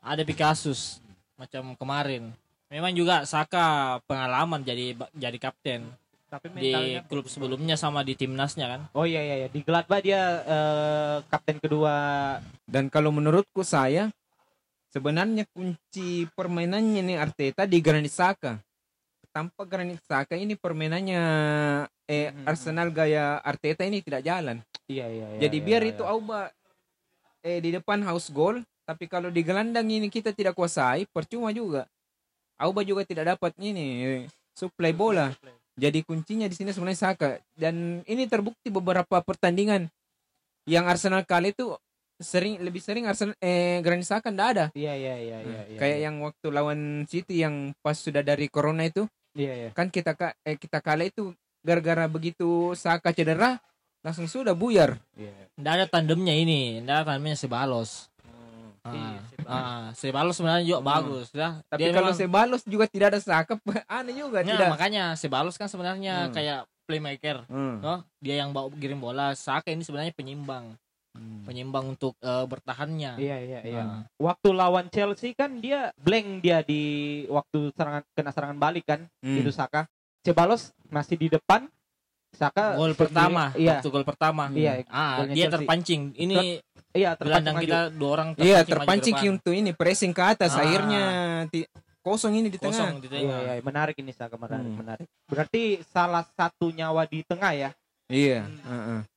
Speaker 4: Ada pi kasus macam kemarin. Memang juga Saka pengalaman jadi jadi kapten
Speaker 1: tapi
Speaker 4: di klub sebelumnya sama di timnasnya kan.
Speaker 3: Oh iya iya iya di Gladbach dia eh, kapten kedua
Speaker 2: Dan kalau menurutku saya sebenarnya kunci permainannya nih Arteta di Granit Saka. Tanpa Granit Saka ini permainannya eh
Speaker 3: Hmm.
Speaker 2: Arsenal gaya Arteta ini tidak jalan.
Speaker 3: iya iya iya.
Speaker 2: Jadi
Speaker 3: iya,
Speaker 2: biar
Speaker 3: iya.
Speaker 2: itu Auba eh di depan house goal, tapi kalau di gelandang ini kita tidak kuasai, percuma juga. Auba juga tidak dapat ini supply bola. Jadi kuncinya di sini sebenarnya Saka dan ini terbukti beberapa pertandingan yang Arsenal kali itu sering lebih sering Arsenal eh Granit Saka ndak ada.
Speaker 3: Iya iya iya iya. iya,
Speaker 2: Kayak
Speaker 3: iya.
Speaker 2: yang waktu lawan City yang pas sudah dari corona itu
Speaker 3: Iya iya.
Speaker 2: kan kita eh, kita kalah itu gara-gara begitu Saka cedera langsung sudah buyar.
Speaker 3: Iya.
Speaker 4: Nggak ada tandemnya ini, nggak ada tandemnya Sebalos.
Speaker 1: Iya,
Speaker 4: Ah, ah, Sebalos sebenarnya juga
Speaker 2: Hmm.
Speaker 4: bagus ya.
Speaker 2: Tapi
Speaker 4: Dia
Speaker 2: kalau
Speaker 4: memang-
Speaker 2: Sebalos juga tidak ada Saka, [laughs] aneh juga
Speaker 4: Ya,
Speaker 2: tidak.
Speaker 4: makanya Sebalos kan sebenarnya
Speaker 2: Hmm.
Speaker 4: kayak playmaker.
Speaker 2: Hmm.
Speaker 4: Oh, dia yang bawa kirim bola. Saka ini sebenarnya penyimbang,
Speaker 2: Hmm.
Speaker 4: penyimbang untuk eh, bertahannya.
Speaker 3: Iya iya iya.
Speaker 4: Ah.
Speaker 3: Waktu lawan Chelsea kan dia blank dia di waktu serangan kena serangan balik kan
Speaker 2: Hmm.
Speaker 3: itu Saka. Cebalos masih di depan. Saka
Speaker 4: Gol pertama,
Speaker 3: Iya.
Speaker 4: waktu gol pertama.
Speaker 3: Iya,
Speaker 4: Ah,
Speaker 3: golnya
Speaker 4: dia
Speaker 3: Chelsea.
Speaker 4: terpancing. Ini
Speaker 3: Iya,
Speaker 4: gelandang
Speaker 3: terpancing
Speaker 4: kita dua orang
Speaker 2: Iya,
Speaker 4: maju ke
Speaker 2: terpancing untuk ini pressing ke atas,
Speaker 4: Ah.
Speaker 2: akhirnya kosong ini di tengah.
Speaker 4: kosong di
Speaker 3: Iya,
Speaker 4: tengah.
Speaker 3: iya, menarik ini Saka menarik,
Speaker 2: Hmm.
Speaker 3: menarik. Berarti salah satu nyawa di tengah ya.
Speaker 2: Iya.
Speaker 3: Hmm.
Speaker 2: heeh.
Speaker 3: Se-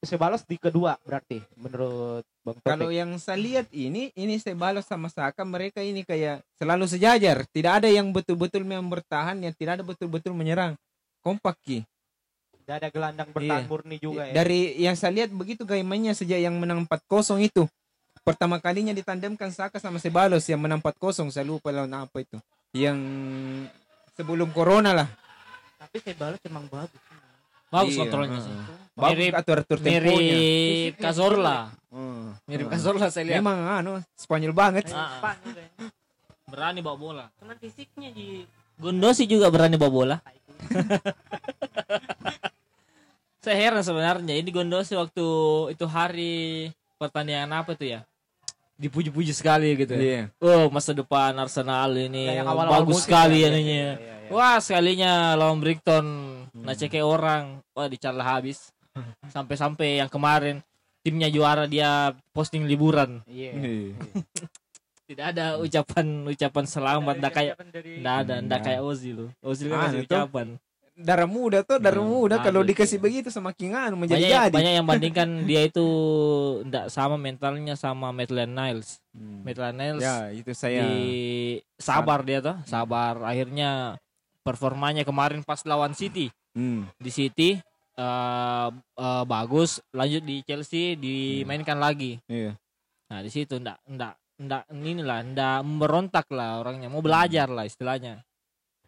Speaker 3: Sebalos di kedua berarti menurut Bang.
Speaker 2: Kalau yang saya lihat ini, ini Sebalos sama Saka mereka ini kayak selalu sejajar. Tidak ada yang betul-betul memang bertahan, yang tidak ada betul-betul menyerang. Kompak Ki.
Speaker 3: Tidak ada gelandang bertahan
Speaker 2: Iya.
Speaker 3: murni juga ya.
Speaker 2: Dari yang saya lihat begitu gaya mainnya sejak yang menang 4-0 itu. Pertama kalinya ditandemkan Saka sama Sebalos yang menang 4-0. Saya lupa lawan apa itu. Yang sebelum corona lah.
Speaker 1: tapi saya balas emang bagus
Speaker 4: Bagus
Speaker 2: Iya,
Speaker 4: kontrolnya sih.
Speaker 2: Bagus
Speaker 4: Mirip-
Speaker 2: atur-atur.
Speaker 4: Mirip Cazorla.
Speaker 2: Heeh.
Speaker 4: Mirip
Speaker 2: Heeh.
Speaker 4: Cazorla saya lihat.
Speaker 2: Memang anu Spanyol banget.
Speaker 4: Ah.
Speaker 1: Spanyol kayaknya.
Speaker 4: Berani bawa bola.
Speaker 1: cuman fisiknya di
Speaker 4: Gondosi juga berani bawa bola. [laughs] Saya heran sebenarnya ini Gondosi waktu itu hari pertandingan apa itu ya? Dipuji-puji sekali gitu.
Speaker 2: Iya.
Speaker 4: Oh, masa depan Arsenal ini
Speaker 3: yang awal-awal
Speaker 4: bagus
Speaker 3: musim
Speaker 4: sekali
Speaker 3: ya.
Speaker 4: ininya.
Speaker 3: Iya, iya, iya, iya.
Speaker 4: Wah, sekalinya lawan Brighton ngecek orang, wah dicala habis. [laughs] Sampai-sampai yang kemarin timnya juara dia posting liburan.
Speaker 3: Iya. [laughs]
Speaker 4: Tidak ada ucapan-ucapan selamat,
Speaker 1: dari
Speaker 4: ndak kayak ndak ada, ndak
Speaker 2: Nggak.
Speaker 4: kayak Ozil loh. Ozil kan
Speaker 2: Ah,
Speaker 4: kasih ucapan.
Speaker 2: Darah muda tuh, darah
Speaker 4: Hmm,
Speaker 2: muda kalau
Speaker 4: bagus.
Speaker 2: dikasih begitu semakin anu menjadi
Speaker 4: Banyak,
Speaker 2: jadi.
Speaker 4: banyak yang [laughs] bandingkan dia itu ndak sama mentalnya sama Maitland Niles.
Speaker 2: Hmm.
Speaker 4: Maitland Niles
Speaker 2: Ya, itu saya.
Speaker 4: di sabar dia tuh, sabar. Akhirnya performanya kemarin pas lawan City
Speaker 2: Hmm.
Speaker 4: di City eh, eh, bagus, lanjut di Chelsea dimainkan lagi.
Speaker 2: Iya.
Speaker 4: Nah di situ ndak ndak ndak inilah ndak memberontak lah orangnya, mau belajar lah istilahnya.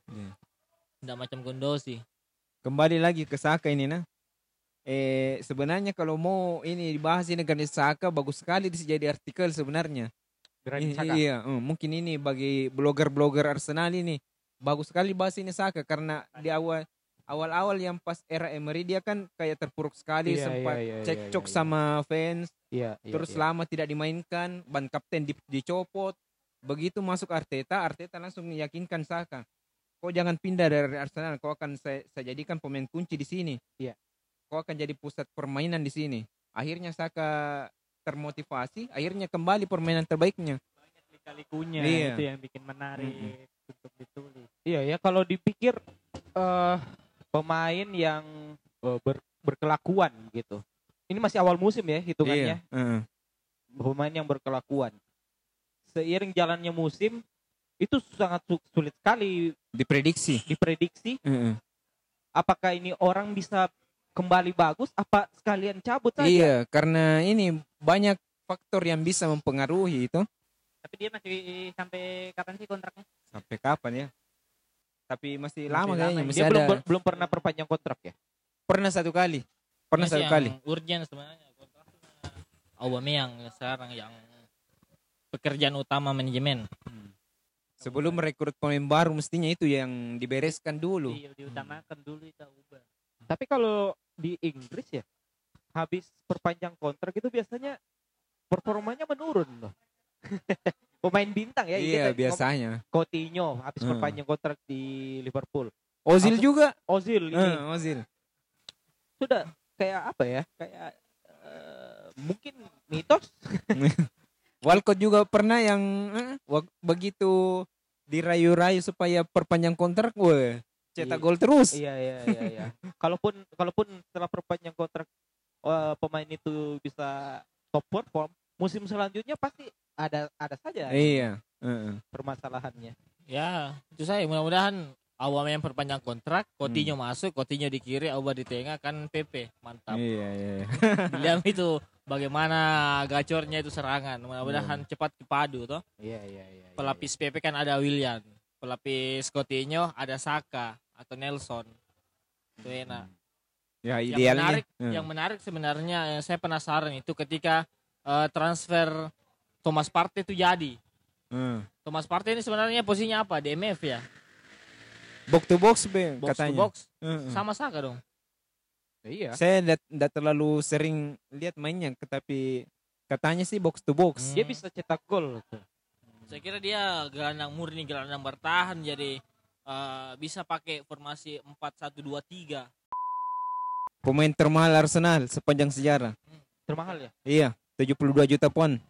Speaker 2: Iya.
Speaker 4: Ndak macam Gondosi.
Speaker 2: Kembali lagi ke Saka ini nah. Eh sebenarnya kalau mau ini dibahas ini Granit Saka bagus sekali di jadi artikel sebenarnya.
Speaker 3: Granit
Speaker 2: I-
Speaker 3: Xhaka.
Speaker 2: Iya, eh, mungkin ini bagi blogger-blogger Arsenal ini bagus sekali bahas ini Saka karena di awal awal-awal yang pas era Emery dia kan kayak terpuruk sekali
Speaker 3: Iya,
Speaker 2: sempat
Speaker 3: iya, iya,
Speaker 2: cekcok
Speaker 3: iya.
Speaker 2: sama fans
Speaker 3: Iya, iya,
Speaker 2: terus
Speaker 3: iya.
Speaker 2: lama tidak dimainkan ban kapten di- dicopot begitu masuk Arteta Arteta langsung meyakinkan Saka kau jangan pindah dari Arsenal kau akan saya, saya jadikan pemain kunci di sini
Speaker 3: Iya.
Speaker 2: kau akan jadi pusat permainan di sini akhirnya Saka termotivasi, akhirnya kembali permainan terbaiknya.
Speaker 1: Lika-likunya
Speaker 2: Iya.
Speaker 1: itu yang bikin menarik untuk ditulis.
Speaker 3: Iya ya kalau dipikir eh pemain yang eh, ber- berkelakuan gitu. Ini masih awal musim ya hitungannya.
Speaker 2: Iya. heeh.
Speaker 3: Pemain yang berkelakuan. Seiring jalannya musim itu sangat su- sulit sekali
Speaker 2: Diprediksi.
Speaker 3: diprediksi
Speaker 2: Heeh.
Speaker 3: apakah ini orang bisa kembali bagus apa sekalian cabut saja.
Speaker 2: Iya, karena ini banyak faktor yang bisa mempengaruhi itu.
Speaker 1: Tapi dia masih sampai kapan sih kontraknya?
Speaker 2: Sampai kapan ya? Tapi masih,
Speaker 1: Masih
Speaker 2: lama
Speaker 1: lama
Speaker 2: kayaknya,
Speaker 1: ya.
Speaker 2: masih
Speaker 3: Dia
Speaker 2: ada.
Speaker 3: belum belum pernah perpanjang kontrak ya.
Speaker 2: Pernah satu kali. Pernah
Speaker 4: Masih
Speaker 2: satu
Speaker 4: yang
Speaker 2: kali.
Speaker 4: urgent sebenarnya kontraknya Aubameyang sekarang yang pekerjaan utama manajemen.
Speaker 2: Sebelum merekrut pemain baru mestinya itu yang dibereskan dulu.
Speaker 1: Di, diutamakan dulu itu ubah.
Speaker 3: Tapi kalau di Inggris ya habis perpanjang kontrak itu biasanya performanya menurun loh. [laughs] Pemain bintang ya
Speaker 2: Iya, biasanya.
Speaker 3: Coutinho habis
Speaker 2: Hmm.
Speaker 3: perpanjang kontrak di Liverpool.
Speaker 2: Ozil
Speaker 3: Langsung-
Speaker 2: juga.
Speaker 3: Ozil ini
Speaker 2: Eh, Ozil.
Speaker 3: sudah kayak apa ya? Kayak eh, mungkin mitos. [laughs]
Speaker 2: Walcott juga pernah yang wak- begitu dirayu-rayu supaya perpanjang kontrak, wah, cetak
Speaker 3: Iya.
Speaker 2: gol terus.
Speaker 3: iya iya iya iya. kalaupun kalaupun setelah perpanjang kontrak eh, pemain itu bisa top perform, musim selanjutnya pasti ada ada saja
Speaker 2: Iya. heeh.
Speaker 3: permasalahannya.
Speaker 4: Ya, itu saya mudah-mudahan Aubameyang perpanjang kontrak, Coutinho
Speaker 2: Hmm.
Speaker 4: masuk, Coutinho di kiri, Auba di tengah kan PP. Mantap.
Speaker 2: Iya, iya. iya. [laughs]
Speaker 4: Lihat itu bagaimana gacornya itu serangan. Mudah-mudahan cepat kepadu toh.
Speaker 3: Iya iya iya. iya,
Speaker 4: Pelapis PP kan ada William, pelapis Coutinho ada Saka atau Nelson. Itu enak.
Speaker 2: Ya,
Speaker 4: Yang menarik,
Speaker 2: eh.
Speaker 4: yang menarik sebenarnya yang saya penasaran itu ketika eh, transfer Thomas Partey itu jadi.
Speaker 2: Eh.
Speaker 4: Thomas Partey ini sebenarnya posisinya apa? DMF ya?
Speaker 2: Box to box, be,
Speaker 4: Box
Speaker 2: katanya.
Speaker 4: to box.
Speaker 2: Heeh.
Speaker 4: Sama Saka dong.
Speaker 3: Iya.
Speaker 2: Saya tidak terlalu sering lihat mainnya, tapi katanya sih box to box.
Speaker 3: Dia bisa cetak gol.
Speaker 4: Saya kira dia gelandang murni, gelandang bertahan jadi eh, bisa pakai formasi 4-1-2-3.
Speaker 2: Pemain termahal Arsenal sepanjang sejarah.
Speaker 3: Termahal ya?
Speaker 2: Iya, 72 juta pound.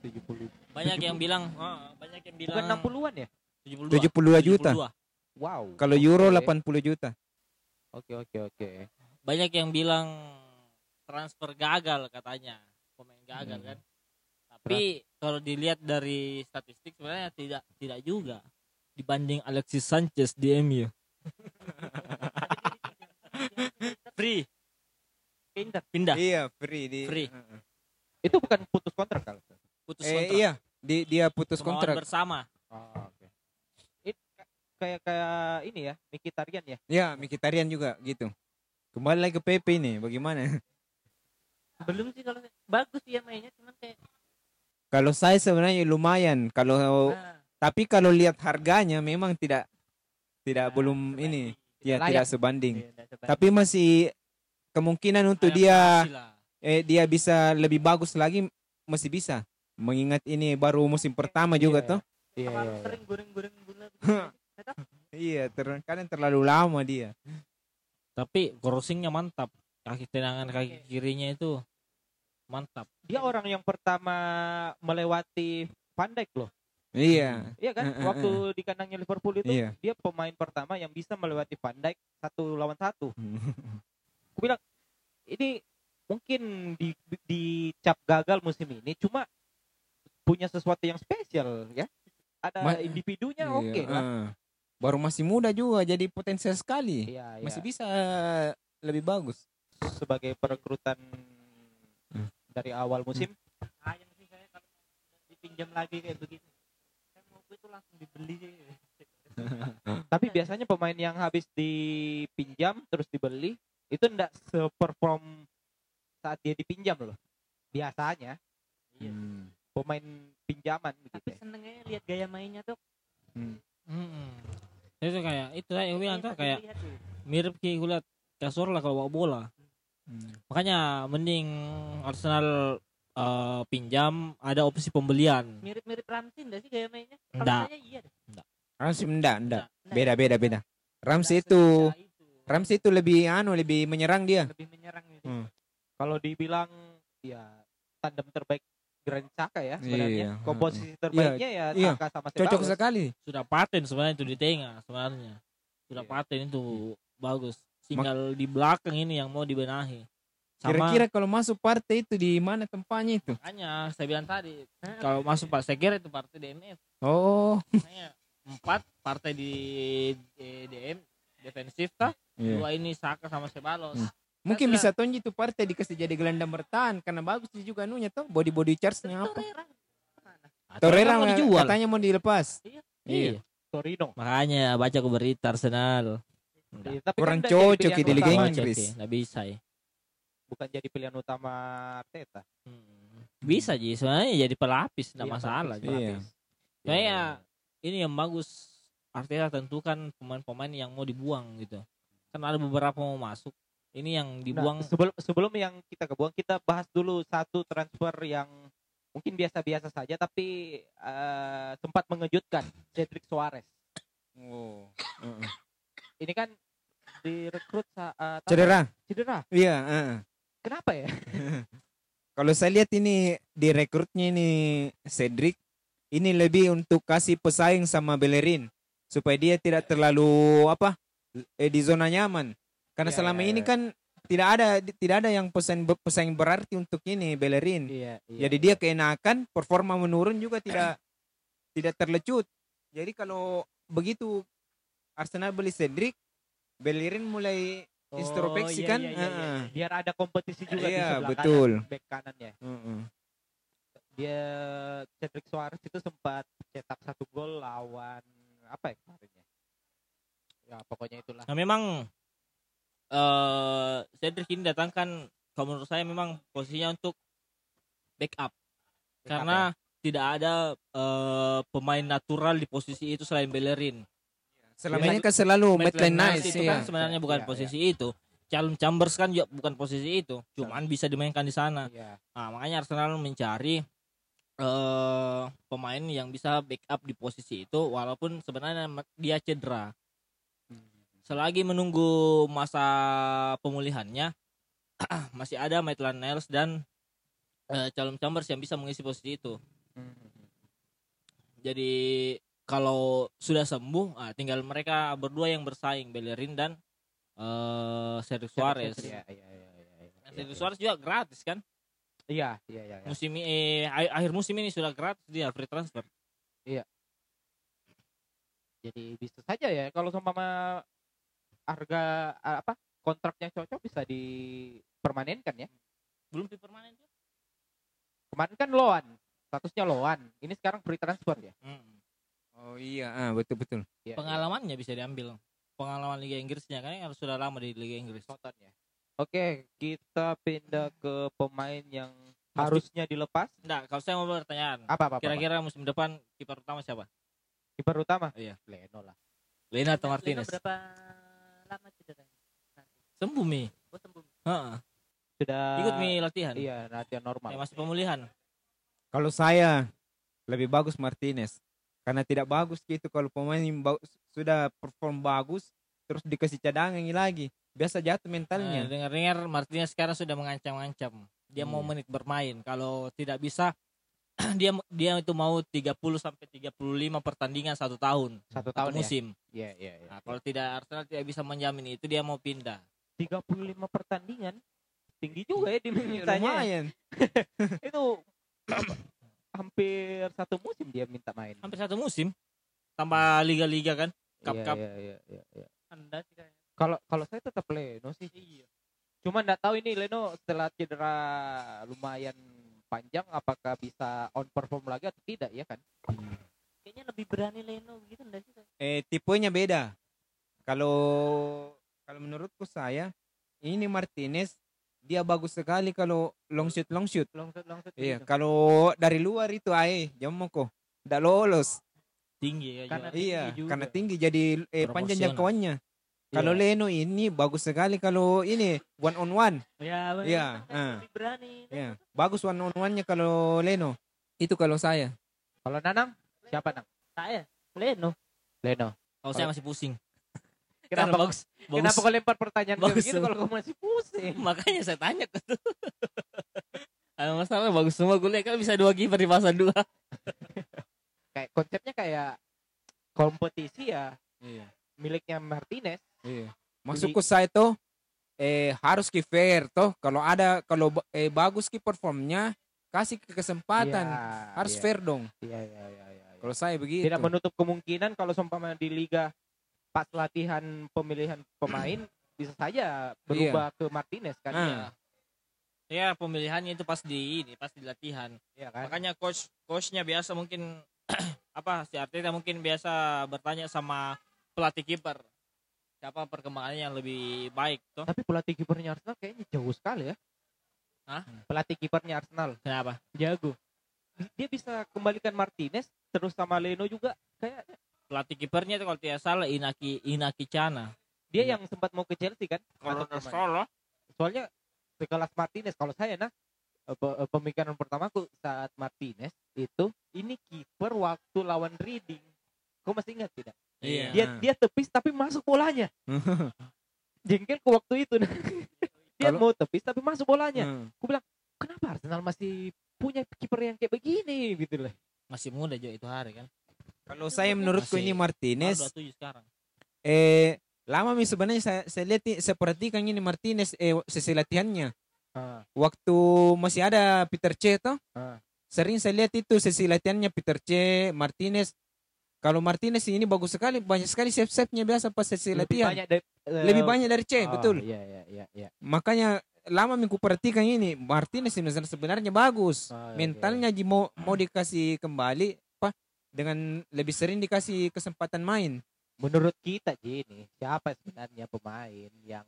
Speaker 3: 70.
Speaker 4: Banyak yang bilang, [laughs] ah, banyak yang bilang
Speaker 3: Bukan 60-an ya?
Speaker 4: 72.
Speaker 2: 72 juta.
Speaker 4: 72.
Speaker 3: Wow.
Speaker 2: Kalau euro
Speaker 3: Oke.
Speaker 2: 80 juta.
Speaker 3: Oke oke oke.
Speaker 4: Banyak yang bilang transfer gagal katanya, pemain gagal
Speaker 3: Hmm.
Speaker 4: kan. Tapi kalau dilihat dari statistik sebenarnya tidak tidak juga dibanding Alexis Sanchez di MU. [laughs] Free,
Speaker 1: Pindah.
Speaker 4: pindah,
Speaker 2: Iya, free di
Speaker 4: Free.
Speaker 3: Itu bukan putus kontrak kalau.
Speaker 4: Putus
Speaker 2: Eh,
Speaker 4: kontrak.
Speaker 2: iya, di, dia putus
Speaker 4: Kemauan
Speaker 2: kontrak.
Speaker 4: bersama.
Speaker 3: Oh, oke. It- kayak kayak ini ya, Mkhitaryan ya.
Speaker 2: Ya, Mkhitaryan juga gitu. Kembali lagi ke PP ini, bagaimana?
Speaker 1: Belum sih kalau bagus dia mainnya cuman kayak
Speaker 2: Kalau saya sebenarnya lumayan. Kalau
Speaker 1: nah,
Speaker 2: tapi kalau lihat harganya memang tidak tidak
Speaker 1: nah,
Speaker 2: belum
Speaker 1: sebanding.
Speaker 2: ini,
Speaker 1: Tidak
Speaker 2: ya
Speaker 3: layak.
Speaker 2: tidak sebanding.
Speaker 1: Tidak sebanding.
Speaker 2: Tapi masih kemungkinan untuk dia
Speaker 4: Adaptasi lah.
Speaker 2: eh dia bisa lebih bagus lagi masih bisa. Mengingat ini baru musim pertama juga
Speaker 3: Iya.
Speaker 2: tuh.
Speaker 3: Iya
Speaker 1: Terlalu
Speaker 3: iya. iya.
Speaker 1: sering goreng-goreng gula
Speaker 2: Iya, ter- kadang terlalu lama dia.
Speaker 4: Tapi crossingnya mantap. Kaki tenangan kaki kirinya itu mantap.
Speaker 3: Dia orang yang pertama melewati Van Dijk loh.
Speaker 2: Iya.
Speaker 3: Iya kan? Waktu di kandangnya Liverpool itu
Speaker 2: Iya.
Speaker 3: dia pemain pertama yang bisa melewati Van Dijk satu lawan satu. [laughs] Aku bilang ini mungkin di di cap gagal musim ini cuma punya sesuatu yang spesial ya. Ada
Speaker 2: Ma-
Speaker 3: individunya
Speaker 2: Iya,
Speaker 3: oke lah.
Speaker 2: eh. Baru masih muda juga jadi potensial sekali.
Speaker 3: Iya, iya.
Speaker 2: Masih bisa lebih bagus.
Speaker 3: sebagai perekrutan
Speaker 2: Hmm.
Speaker 3: dari awal musim.
Speaker 1: sayang sih saya kalau dipinjam lagi kayak begitu. Saya mau itu langsung dibeli sih. [laughs]
Speaker 3: Tapi biasanya pemain yang habis dipinjam terus dibeli itu enggak seperform saat dia dipinjam loh. Biasanya
Speaker 1: Iya.
Speaker 2: Hmm.
Speaker 3: Pemain pinjaman
Speaker 1: Tapi
Speaker 3: begitu. ya.
Speaker 1: senengnya lihat gaya mainnya tuh.
Speaker 4: Mm-mm. Itu kayak itu saya bilang tuh kayak mirip kayak kulihat kasur lah kalau bawa bola.
Speaker 2: Hmm.
Speaker 4: Makanya mending Arsenal eh, pinjam ada opsi pembelian.
Speaker 1: Mirip-mirip Ramsey enggak sih gaya mainnya? Kalau
Speaker 4: Nggak.
Speaker 1: saya iya deh.
Speaker 2: Ramsey enggak, enggak.
Speaker 1: Nggak,
Speaker 2: Beda, beda, beda. Ramsey itu. Ramsey itu lebih anu, lebih menyerang dia.
Speaker 1: lebih menyerang gitu.
Speaker 2: Hmm.
Speaker 3: Kalau dibilang ya tandem terbaik Granit Xhaka ya sebenarnya.
Speaker 2: Iya.
Speaker 3: Komposisi terbaiknya ya
Speaker 2: iya.
Speaker 3: Xhaka sama
Speaker 2: Cocok
Speaker 3: Ceballos.
Speaker 2: sekali.
Speaker 4: Sudah paten sebenarnya itu di tengah sebenarnya. Sudah
Speaker 3: Iya.
Speaker 4: paten itu bagus. Tinggal di belakang ini yang mau dibenahi.
Speaker 2: Kira-kira kalau masuk partai itu di mana tempatnya itu?
Speaker 4: makanya saya bilang tadi kalau masuk Pak saya kira itu partai DMF.
Speaker 2: Oh.
Speaker 4: Makanya empat partai di, di DM defensif tah
Speaker 2: Iya.
Speaker 4: dua ini Saka sama Sebalos
Speaker 2: Hmm. Mungkin
Speaker 4: Kan
Speaker 2: bisa tonji itu partai dikasih jadi gelandang bertahan karena bagus dia juga nunya tuh body body charge-nya apa?
Speaker 4: Atau
Speaker 2: Torreira
Speaker 4: mau dijual
Speaker 2: katanya mau dilepas.
Speaker 4: iya.
Speaker 2: Iya.
Speaker 3: Torino.
Speaker 4: makanya baca ke berita Arsenal
Speaker 3: Iya, tapi
Speaker 2: Kurang
Speaker 3: kan
Speaker 2: cocok
Speaker 3: pilihan
Speaker 2: di Liga. Inggris.
Speaker 4: nggak bisa ya
Speaker 3: Bukan jadi pilihan utama Arteta.
Speaker 4: Hmm. bisa ji sebenarnya jadi pelapis nggak
Speaker 3: Iya,
Speaker 4: masalah
Speaker 3: pelapis.
Speaker 2: Iya.
Speaker 3: pelapis.
Speaker 4: Kayaknya ini yang bagus Arteta tentukan pemain-pemain yang mau dibuang gitu kan ada beberapa mau masuk ini yang
Speaker 3: Nah,
Speaker 4: dibuang
Speaker 3: sebelum sebelum yang kita kebuang kita bahas dulu satu transfer yang mungkin biasa-biasa saja tapi eh, sempat mengejutkan Cedric Suarez.
Speaker 2: Oh. [coughs] Heeh.
Speaker 3: Ini kan direkrut saat
Speaker 2: Cedera.
Speaker 3: Cedera.
Speaker 2: Iya, heeh.
Speaker 3: Kenapa ya? [laughs]
Speaker 2: Kalau saya lihat ini di rekrutnya ini Cedric ini lebih untuk kasih pesaing sama Bellerin supaya dia tidak terlalu apa eh, di zona nyaman. Karena
Speaker 3: Iya,
Speaker 2: selama
Speaker 3: iya,
Speaker 2: ini
Speaker 3: iya.
Speaker 2: kan tidak ada tidak ada yang pesaing pesaing berarti untuk ini Bellerin.
Speaker 3: Iya,
Speaker 2: Jadi dia keenakan, performa menurun juga tidak tidak terlecut. Jadi kalau begitu Arsenal beli Cedric, Bellerin mulai introspeksi kan? Heeh.
Speaker 3: Biar ada kompetisi juga di
Speaker 2: Iya,
Speaker 3: sebelah
Speaker 2: betul.
Speaker 3: kanan, back kanannya.
Speaker 2: Heeh.
Speaker 3: Dia Cedric Suarez itu sempat cetak satu gol lawan apa ya kemarinnya? Ya pokoknya itulah.
Speaker 4: Nah memang eh Cedric ini datangkan kalau menurut saya memang posisinya untuk backup karena tidak ada eh, pemain natural di posisi itu selain Bellerin.
Speaker 2: Selama
Speaker 4: Iya.
Speaker 2: ini kan selalu Maitland Nice
Speaker 4: itu
Speaker 2: ya.
Speaker 4: kan sebenarnya bukan
Speaker 3: Iya,
Speaker 4: posisi itu. Calum Chambers kan juga bukan posisi itu, cuman bisa dimainkan di sana.
Speaker 3: Iya.
Speaker 4: Nah, makanya Arsenal mencari eh pemain yang bisa backup di posisi itu walaupun sebenarnya dia cedera. Selagi menunggu masa pemulihannya [clears throat] masih ada Maitland Niles dan eh, Calum Chambers yang bisa mengisi posisi itu. Jadi kalau sudah sembuh, ah, tinggal mereka berdua yang bersaing Bellerin dan eh Cedric Suarez.
Speaker 3: Iya, iya, iya, iya, iya.
Speaker 4: Nah, Cedric Suarez juga gratis kan?
Speaker 3: Iya, iya, iya. iya.
Speaker 4: Musim eh, akhir musim ini sudah gratis dia free transfer.
Speaker 3: Jadi bisa saja ya kalau sama harga ah, apa kontraknya cocok bisa dipermanenkan ya.
Speaker 4: Belum dipermanen dia.
Speaker 3: Kemarin kan loan, statusnya loan. Ini sekarang free transfer ya.
Speaker 4: Mm.
Speaker 2: Oh iya, ah, betul betul.
Speaker 3: Iya,
Speaker 4: Pengalamannya bisa diambil. Pengalaman Liga Inggrisnya kan harus sudah lama di Liga Inggris.
Speaker 3: Soton ya. Oke, kita pindah ke pemain yang harusnya dilepas.
Speaker 4: Enggak, kalau saya mau pertanyaan.
Speaker 3: Apa apa?
Speaker 4: Kira-kira musim depan kiper utama siapa?
Speaker 3: kiper utama?
Speaker 4: Iya.
Speaker 3: Leno lah.
Speaker 4: Lena atau
Speaker 1: Leno
Speaker 4: Martinez?
Speaker 1: berapa lama cedera?
Speaker 4: Sembuh Mi.
Speaker 1: Oh sembuh.
Speaker 4: Heeh.
Speaker 3: Sudah
Speaker 4: Ikut Mi latihan.
Speaker 3: Iya, latihan normal.
Speaker 4: Ya, masih pemulihan.
Speaker 2: Kalau saya lebih bagus Martinez karena tidak bagus gitu kalau pemain yang ba- sudah perform bagus terus dikasih cadangan lagi biasa jatuh
Speaker 4: Nah,
Speaker 2: mentalnya.
Speaker 4: dengar-dengar Martinez sekarang sudah mengancam-ancam. Dia mau
Speaker 2: Iya.
Speaker 4: menit bermain. Kalau tidak bisa [clears throat] dia dia itu mau 30 sampai 35 pertandingan satu tahun,
Speaker 3: Satu
Speaker 4: satu
Speaker 3: tahun ya.
Speaker 4: musim.
Speaker 3: Iya, iya, iya.
Speaker 4: Nah, kalau tidak Arsenal tidak bisa menjamin itu dia mau pindah.
Speaker 3: 35 pertandingan. Tinggi juga ya di mintanya.
Speaker 2: Lumayan. [laughs]
Speaker 3: Itu hampir satu musim dia minta main.
Speaker 4: Hampir satu musim. Tambah liga-liga kan. Cup
Speaker 3: Iya,
Speaker 4: Cup.
Speaker 3: iya, iya, iya, iya.
Speaker 1: Anda.
Speaker 3: Kalau kalau saya tetap Leno sih.
Speaker 1: Iya.
Speaker 3: Cuma nggak tahu ini Leno setelah cedera lumayan panjang apakah bisa on perform lagi atau tidak ya kan?
Speaker 1: Kayaknya lebih berani Leno gitu enggak sih?
Speaker 2: Eh tipenya beda. Kalau kalau menurutku saya ini Martinez dia bagus sekali kalau long shoot long shoot.
Speaker 3: Long shot long shot
Speaker 2: Iya,
Speaker 3: gitu.
Speaker 2: kalau dari luar itu ae jamoko tidak lolos.
Speaker 4: Tinggi ya
Speaker 3: Karena
Speaker 4: juga.
Speaker 3: tinggi
Speaker 2: Iya,
Speaker 3: juga.
Speaker 2: karena tinggi jadi eh, panjang jangkauannya. Kalau
Speaker 3: Iya.
Speaker 2: Leno ini bagus sekali kalau ini one on one.
Speaker 1: Ya, bener.
Speaker 2: Iya,
Speaker 1: Makanya
Speaker 2: ah.
Speaker 1: lebih berani.
Speaker 2: Ya, bagus one on one-nya kalau Leno. Itu kalau saya.
Speaker 3: Kalau Nanang siapa Nang?
Speaker 1: Saya Leno.
Speaker 3: Leno.
Speaker 4: Kalau saya masih pusing. Karena [laughs]
Speaker 3: Kenapa,
Speaker 4: bagus, bagus.
Speaker 3: kenapa kau lempar pertanyaan
Speaker 4: bagus
Speaker 3: begitu kalau kau masih pusing? [laughs]
Speaker 4: Makanya saya tanya ke tuh. [laughs] Ada masalah bagus semua gue lihat kan bisa dua kiper di fase dua.
Speaker 3: Kayak konsepnya kayak kompetisi ya
Speaker 2: Iya.
Speaker 3: miliknya Martinez.
Speaker 2: Iya. Maksudku saya tuh eh harus ki fair toh. Kalau ada kalau eh bagus ki performnya kasih ke kesempatan.
Speaker 3: Iya,
Speaker 2: harus
Speaker 3: iya.
Speaker 2: fair dong.
Speaker 3: Iya, iya, iya, iya, iya.
Speaker 2: Kalau saya begitu.
Speaker 3: Tidak menutup kemungkinan kalau seumpama di liga pas latihan pemilihan pemain [clears throat] bisa saja berubah ke Martinez kan.
Speaker 2: Ah.
Speaker 3: Iya.
Speaker 4: Ya pemilihannya itu pas di ini, pas di latihan.
Speaker 3: Iya kan?
Speaker 4: Makanya coach coachnya biasa mungkin [clears throat] apa si Arteta mungkin biasa bertanya sama pelatih kiper siapa perkembangannya yang lebih baik tuh.
Speaker 3: Tapi pelatih kipernya Arsenal kayaknya jauh sekali ya.
Speaker 4: Hah?
Speaker 3: Pelatih kipernya Arsenal
Speaker 4: Kenapa?
Speaker 3: jago. Dia bisa kembalikan Martinez terus sama Leno juga kayak
Speaker 4: Pelatih kipernya itu kalau tidak salah Inaki Inaki Chana.
Speaker 3: dia
Speaker 4: Iya.
Speaker 3: yang sempat mau ke Chelsea kan?
Speaker 4: Kalau
Speaker 3: ke mana?
Speaker 4: salah
Speaker 3: Soalnya sekelas Martinez kalau saya nah eh, eh, pemikiran pertamaku saat Martinez itu ini kiper waktu lawan Reading. Kau masih ingat tidak?
Speaker 4: Iya.
Speaker 3: Dia dia tepis tapi masuk bolanya. [laughs] Jengkel ke waktu itu. nah. [laughs] dia
Speaker 2: Kalau-
Speaker 3: mau tepis tapi masuk bolanya.
Speaker 2: Hmm.
Speaker 3: Kenapa Arsenal masih punya kiper yang kayak begini gitu loh.
Speaker 4: masih muda juga itu hari kan.
Speaker 2: Kalau saya menurutku
Speaker 4: Masih-
Speaker 2: ini Martinez
Speaker 4: Baru 27 sekarang.
Speaker 2: eh lama mi sebenarnya saya saya lihat saya perhatikan ini Martinez eh sesi latihannya.
Speaker 3: Ah,
Speaker 2: Waktu masih ada Peter Cech toh.
Speaker 3: Ah.
Speaker 2: Sering saya lihat itu sesi latihannya Peter Cech, Martinez. Kalau Martinez ini bagus sekali, banyak sekali save-save-nya biasa pas sesi
Speaker 3: lebih
Speaker 2: latihan.
Speaker 3: banyak dari eh,
Speaker 2: Lebih banyak dari Cech,
Speaker 3: ah,
Speaker 2: betul.
Speaker 3: Iya iya iya iya.
Speaker 2: Makanya lama minggu perhatikan ini Martinez sebenarnya sebenarnya bagus.
Speaker 3: Ah,
Speaker 2: Mentalnya ji mau mau dikasih kembali apa dengan lebih sering dikasih kesempatan main.
Speaker 3: Menurut kita Ji ini siapa sebenarnya pemain yang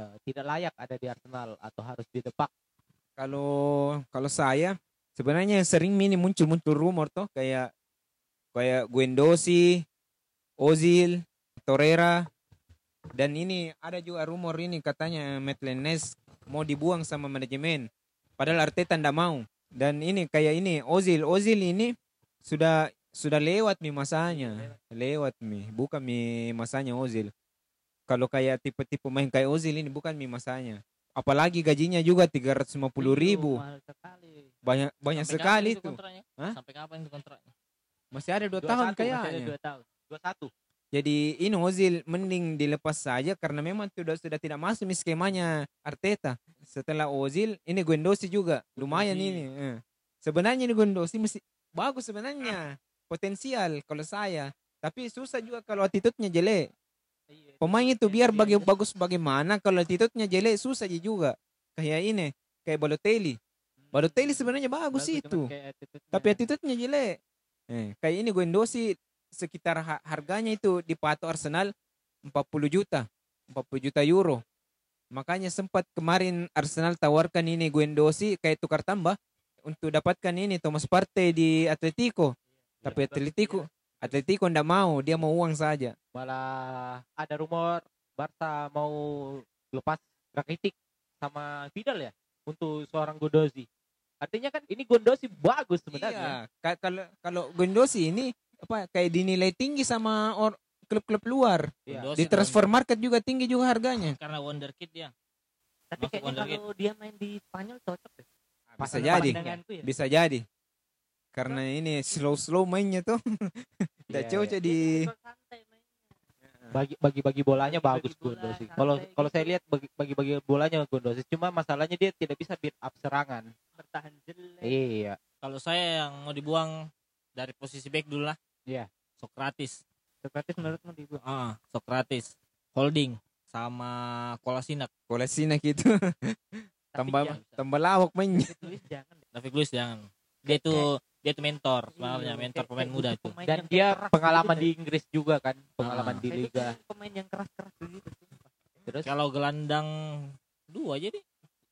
Speaker 3: eh, tidak layak ada di Arsenal atau harus didepak?
Speaker 2: Kalau kalau saya sebenarnya sering ini muncul-muncul rumor tuh kayak kayak Guendouzi, Ozil, Torreira dan ini ada juga rumor ini katanya Maitland Niles mau dibuang sama manajemen. Padahal Arteta ndak mau. Dan ini kayak ini Ozil, Ozil ini sudah sudah lewat mi masanya. Lewat mi, bukan mi masanya Ozil. Kalau kayak tipe-tipe main kayak Ozil ini bukan mi masanya. Apalagi gajinya juga 350 ribu. Banyak banyak
Speaker 4: Sampai
Speaker 2: sekali itu. Hah?
Speaker 4: Sampai kapan itu kontraknya?
Speaker 2: Masih ada dua,
Speaker 3: 21,
Speaker 2: tahun
Speaker 3: masih ada
Speaker 2: kayaknya.
Speaker 1: Dua tahun.
Speaker 3: Dua satu.
Speaker 2: Jadi ini Ozil mending dilepas saja karena memang sudah sudah tidak masuk di skemanya Arteta. Setelah Ozil ini Guendouzi juga lumayan
Speaker 4: Guendouzi.
Speaker 2: ini. eh. Sebenarnya ini Guendouzi mesti bagus sebenarnya potensial kalau saya. Tapi susah juga kalau attitude-nya jelek. Pemain itu biar bagi bagus bagaimana kalau attitude-nya jelek susah juga. Kayak ini kayak Balotelli. Balotelli sebenarnya bagus, itu. Tapi attitude-nya jelek. Eh, kayak ini Guendouzi sekitar ha- harganya itu dipatok Arsenal 40 juta. 40 juta euro. Makanya sempat kemarin Arsenal tawarkan ini Guendouzi kayak tukar tambah untuk dapatkan ini Thomas Partey di Atletico. Tapi Atletico Atletico ndak mau, dia mau uang saja.
Speaker 3: Malah ada rumor Barca mau lepas Rakitic sama Vidal ya untuk seorang Gondozi. Artinya kan ini Gondozi bagus sebenarnya.
Speaker 2: Iya, ka- kalau kalau Guendouzi ini apa kayak dinilai tinggi sama or, klub-klub luar.
Speaker 3: Iya.
Speaker 2: Di transfer market juga tinggi juga harganya.
Speaker 4: Karena wonderkid dia.
Speaker 1: Tapi
Speaker 4: Masuk
Speaker 1: kayaknya
Speaker 4: wonderkid.
Speaker 1: kalau dia main di Spanyol cocok deh.
Speaker 2: Bisa
Speaker 3: Pas-
Speaker 2: jadi.
Speaker 1: Ya.
Speaker 2: Bisa jadi. Karena ini slow-slow mainnya tuh. [laughs] Tidak
Speaker 3: Iya,
Speaker 2: cocok
Speaker 1: Dia
Speaker 2: di.
Speaker 3: Bagi bagi bagi bolanya bagus
Speaker 1: bola,
Speaker 3: Gondozi.
Speaker 1: santai
Speaker 3: Kalau kalau
Speaker 1: gitu.
Speaker 3: saya lihat bagi bagi bagi bolanya Gondozi. Cuma masalahnya dia tidak bisa build up serangan.
Speaker 1: Bertahan jelek.
Speaker 3: Iya.
Speaker 4: Kalau saya yang mau dibuang dari posisi back dulu lah.
Speaker 3: Iya.
Speaker 4: Sokratis.
Speaker 1: Sokratis menurutmu dibuang.
Speaker 4: Ah, Sokratis. Holding sama. Kolasinac
Speaker 2: gitu. [laughs]
Speaker 1: Tapi
Speaker 2: tambah tambah lawak mainnya.
Speaker 1: David Luiz jangan.
Speaker 4: David Luiz jangan. Dia itu dia itu mentor sebenarnya,
Speaker 1: Iya,
Speaker 4: mentor pemain
Speaker 1: kayak
Speaker 4: muda itu.
Speaker 1: pemain
Speaker 3: Dan
Speaker 1: yang
Speaker 3: dia
Speaker 1: keras
Speaker 3: pengalaman
Speaker 1: gitu
Speaker 3: di. Inggris juga kan, pengalaman
Speaker 4: Ah.
Speaker 3: di liga.
Speaker 1: pemain yang keras-keras begitu. sumpah.
Speaker 3: Terus
Speaker 4: Kalau gelandang dua jadi.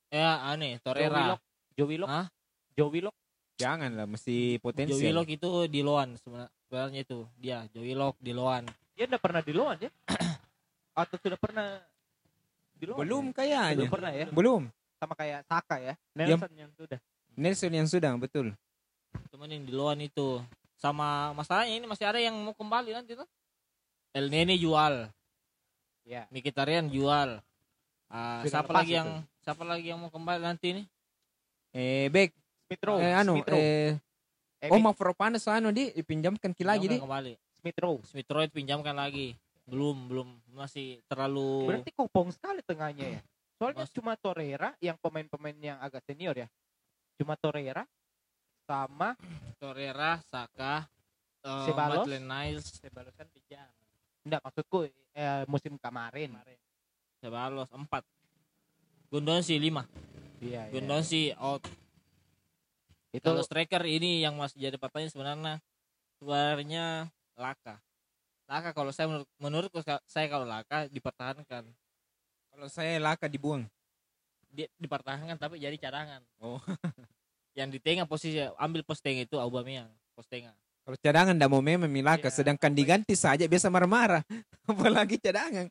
Speaker 4: Ya aneh, Torreira.
Speaker 3: Joe Willock,
Speaker 4: Hah?
Speaker 3: Joe Willock.
Speaker 2: Jangan lah, mesti
Speaker 4: Joe
Speaker 2: potensial.
Speaker 4: Willock itu di Loan sebenarnya itu. Dia Joe Willock di Loan.
Speaker 3: Dia udah pernah di loan ya? [clears throat] Atau sudah pernah di loan?
Speaker 2: Belum
Speaker 3: ya?
Speaker 2: kayaknya.
Speaker 3: Belum pernah ya?
Speaker 2: Belum.
Speaker 3: Sama kayak Saka ya.
Speaker 1: Nelson yang sudah.
Speaker 2: Nelson yang sudah betul.
Speaker 4: Cuman yang di Loan itu. Sama masalahnya ini masih ada yang mau kembali nanti tuh. El Nene jual.
Speaker 3: Ya.
Speaker 4: Mkhitaryan jual. Ah,
Speaker 3: Sudah
Speaker 4: siapa lagi
Speaker 3: itu.
Speaker 4: yang siapa lagi yang mau kembali nanti nih?
Speaker 2: Eh, back.
Speaker 3: Smith Rowe.
Speaker 2: Eh, anu,
Speaker 3: Smith Rowe.
Speaker 2: eh,
Speaker 3: Eh,
Speaker 2: oh, anu di dipinjamkan ki lagi di.
Speaker 4: Kembali.
Speaker 3: Smith Rowe.
Speaker 4: Smith Rowe pinjamkan lagi. Belum, belum masih terlalu
Speaker 3: Berarti kopong sekali tengahnya ya. Soalnya
Speaker 4: Mas-
Speaker 3: cuma Torreira yang pemain-pemain yang agak senior ya. Cuma Torreira sama
Speaker 4: Torreira, Saka, eh,
Speaker 3: Ceballos.
Speaker 4: Maitland Niles,
Speaker 1: Sebalus kan pinjam.
Speaker 3: enggak maksudku eh, musim kemarin.
Speaker 4: Ceballos empat. Gondonsi lima.
Speaker 3: Iya, iya.
Speaker 4: Gondonsi out.
Speaker 3: Itu
Speaker 4: Kalau striker ini yang masih jadi pertanyaan sebenarnya sebenarnya Laka. Laka kalau saya menurut menurutku saya kalau Laka dipertahankan.
Speaker 2: Kalau saya Laka dibuang.
Speaker 4: Dia dipertahankan tapi jadi cadangan.
Speaker 2: Oh. [laughs]
Speaker 4: yang di tengah posisi ambil pos tengah itu Aubameyang, pos tengah.
Speaker 2: Kalau cadangan ndak mau memang Milaka,
Speaker 1: Iya,
Speaker 2: sedangkan diganti saja biasa marah-marah. [laughs] Apalagi cadangan.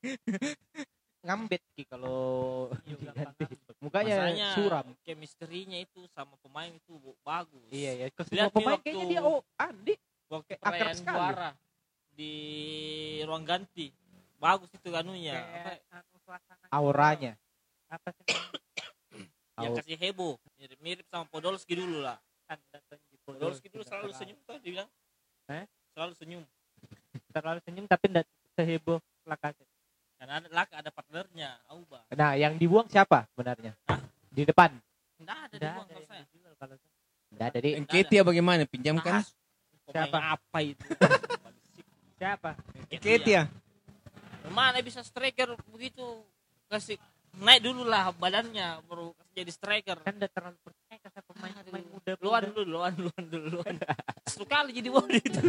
Speaker 3: ngambet ki kalau
Speaker 1: Iya,
Speaker 3: diganti. Mukanya
Speaker 4: Masalahnya
Speaker 3: suram.
Speaker 4: chemistry-nya itu sama pemain itu bagus.
Speaker 3: Iya ya. Semua pemain
Speaker 4: waktu-
Speaker 3: kayaknya dia oh Andi.
Speaker 4: Waktu
Speaker 3: akrab sekali.
Speaker 4: juara di ruang ganti. Bagus itu anunya. Apa,
Speaker 1: Kayak anu, suasana
Speaker 3: Auranya.
Speaker 1: apa sih?
Speaker 4: Yang
Speaker 3: Aur-
Speaker 4: kasih heboh. Mirip-mirip sama Podolski dulu lah.
Speaker 1: kan
Speaker 4: Podolski dulu
Speaker 1: tidak
Speaker 4: selalu
Speaker 1: terlalu-
Speaker 4: senyum tuh dibilang.
Speaker 1: Eh?
Speaker 4: Selalu senyum.
Speaker 1: terlalu senyum tapi tidak seheboh Lacazette.
Speaker 4: Karena ada laka ada partnernya, Auba.
Speaker 3: Nah, yang dibuang siapa sebenarnya? Di depan.
Speaker 4: Enggak ada di
Speaker 1: Tidak
Speaker 4: ruang
Speaker 1: ada
Speaker 4: kalau
Speaker 1: yang
Speaker 4: saya.
Speaker 1: dijual kalau saya.
Speaker 3: Enggak ada di
Speaker 2: Enketia bagaimana? Pinjamkan?
Speaker 4: Ah, pemain
Speaker 3: Siapa?
Speaker 4: apa itu?
Speaker 1: Siapa?
Speaker 2: Enketia.
Speaker 4: Mana bisa striker begitu? Kasih naik dulu lah badannya baru jadi striker.
Speaker 1: Kan udah terlalu percaya ke pemain pemain muda
Speaker 4: Luar dulu luar dulu, luar dulu luan sekali jadi wasit itu [laughs]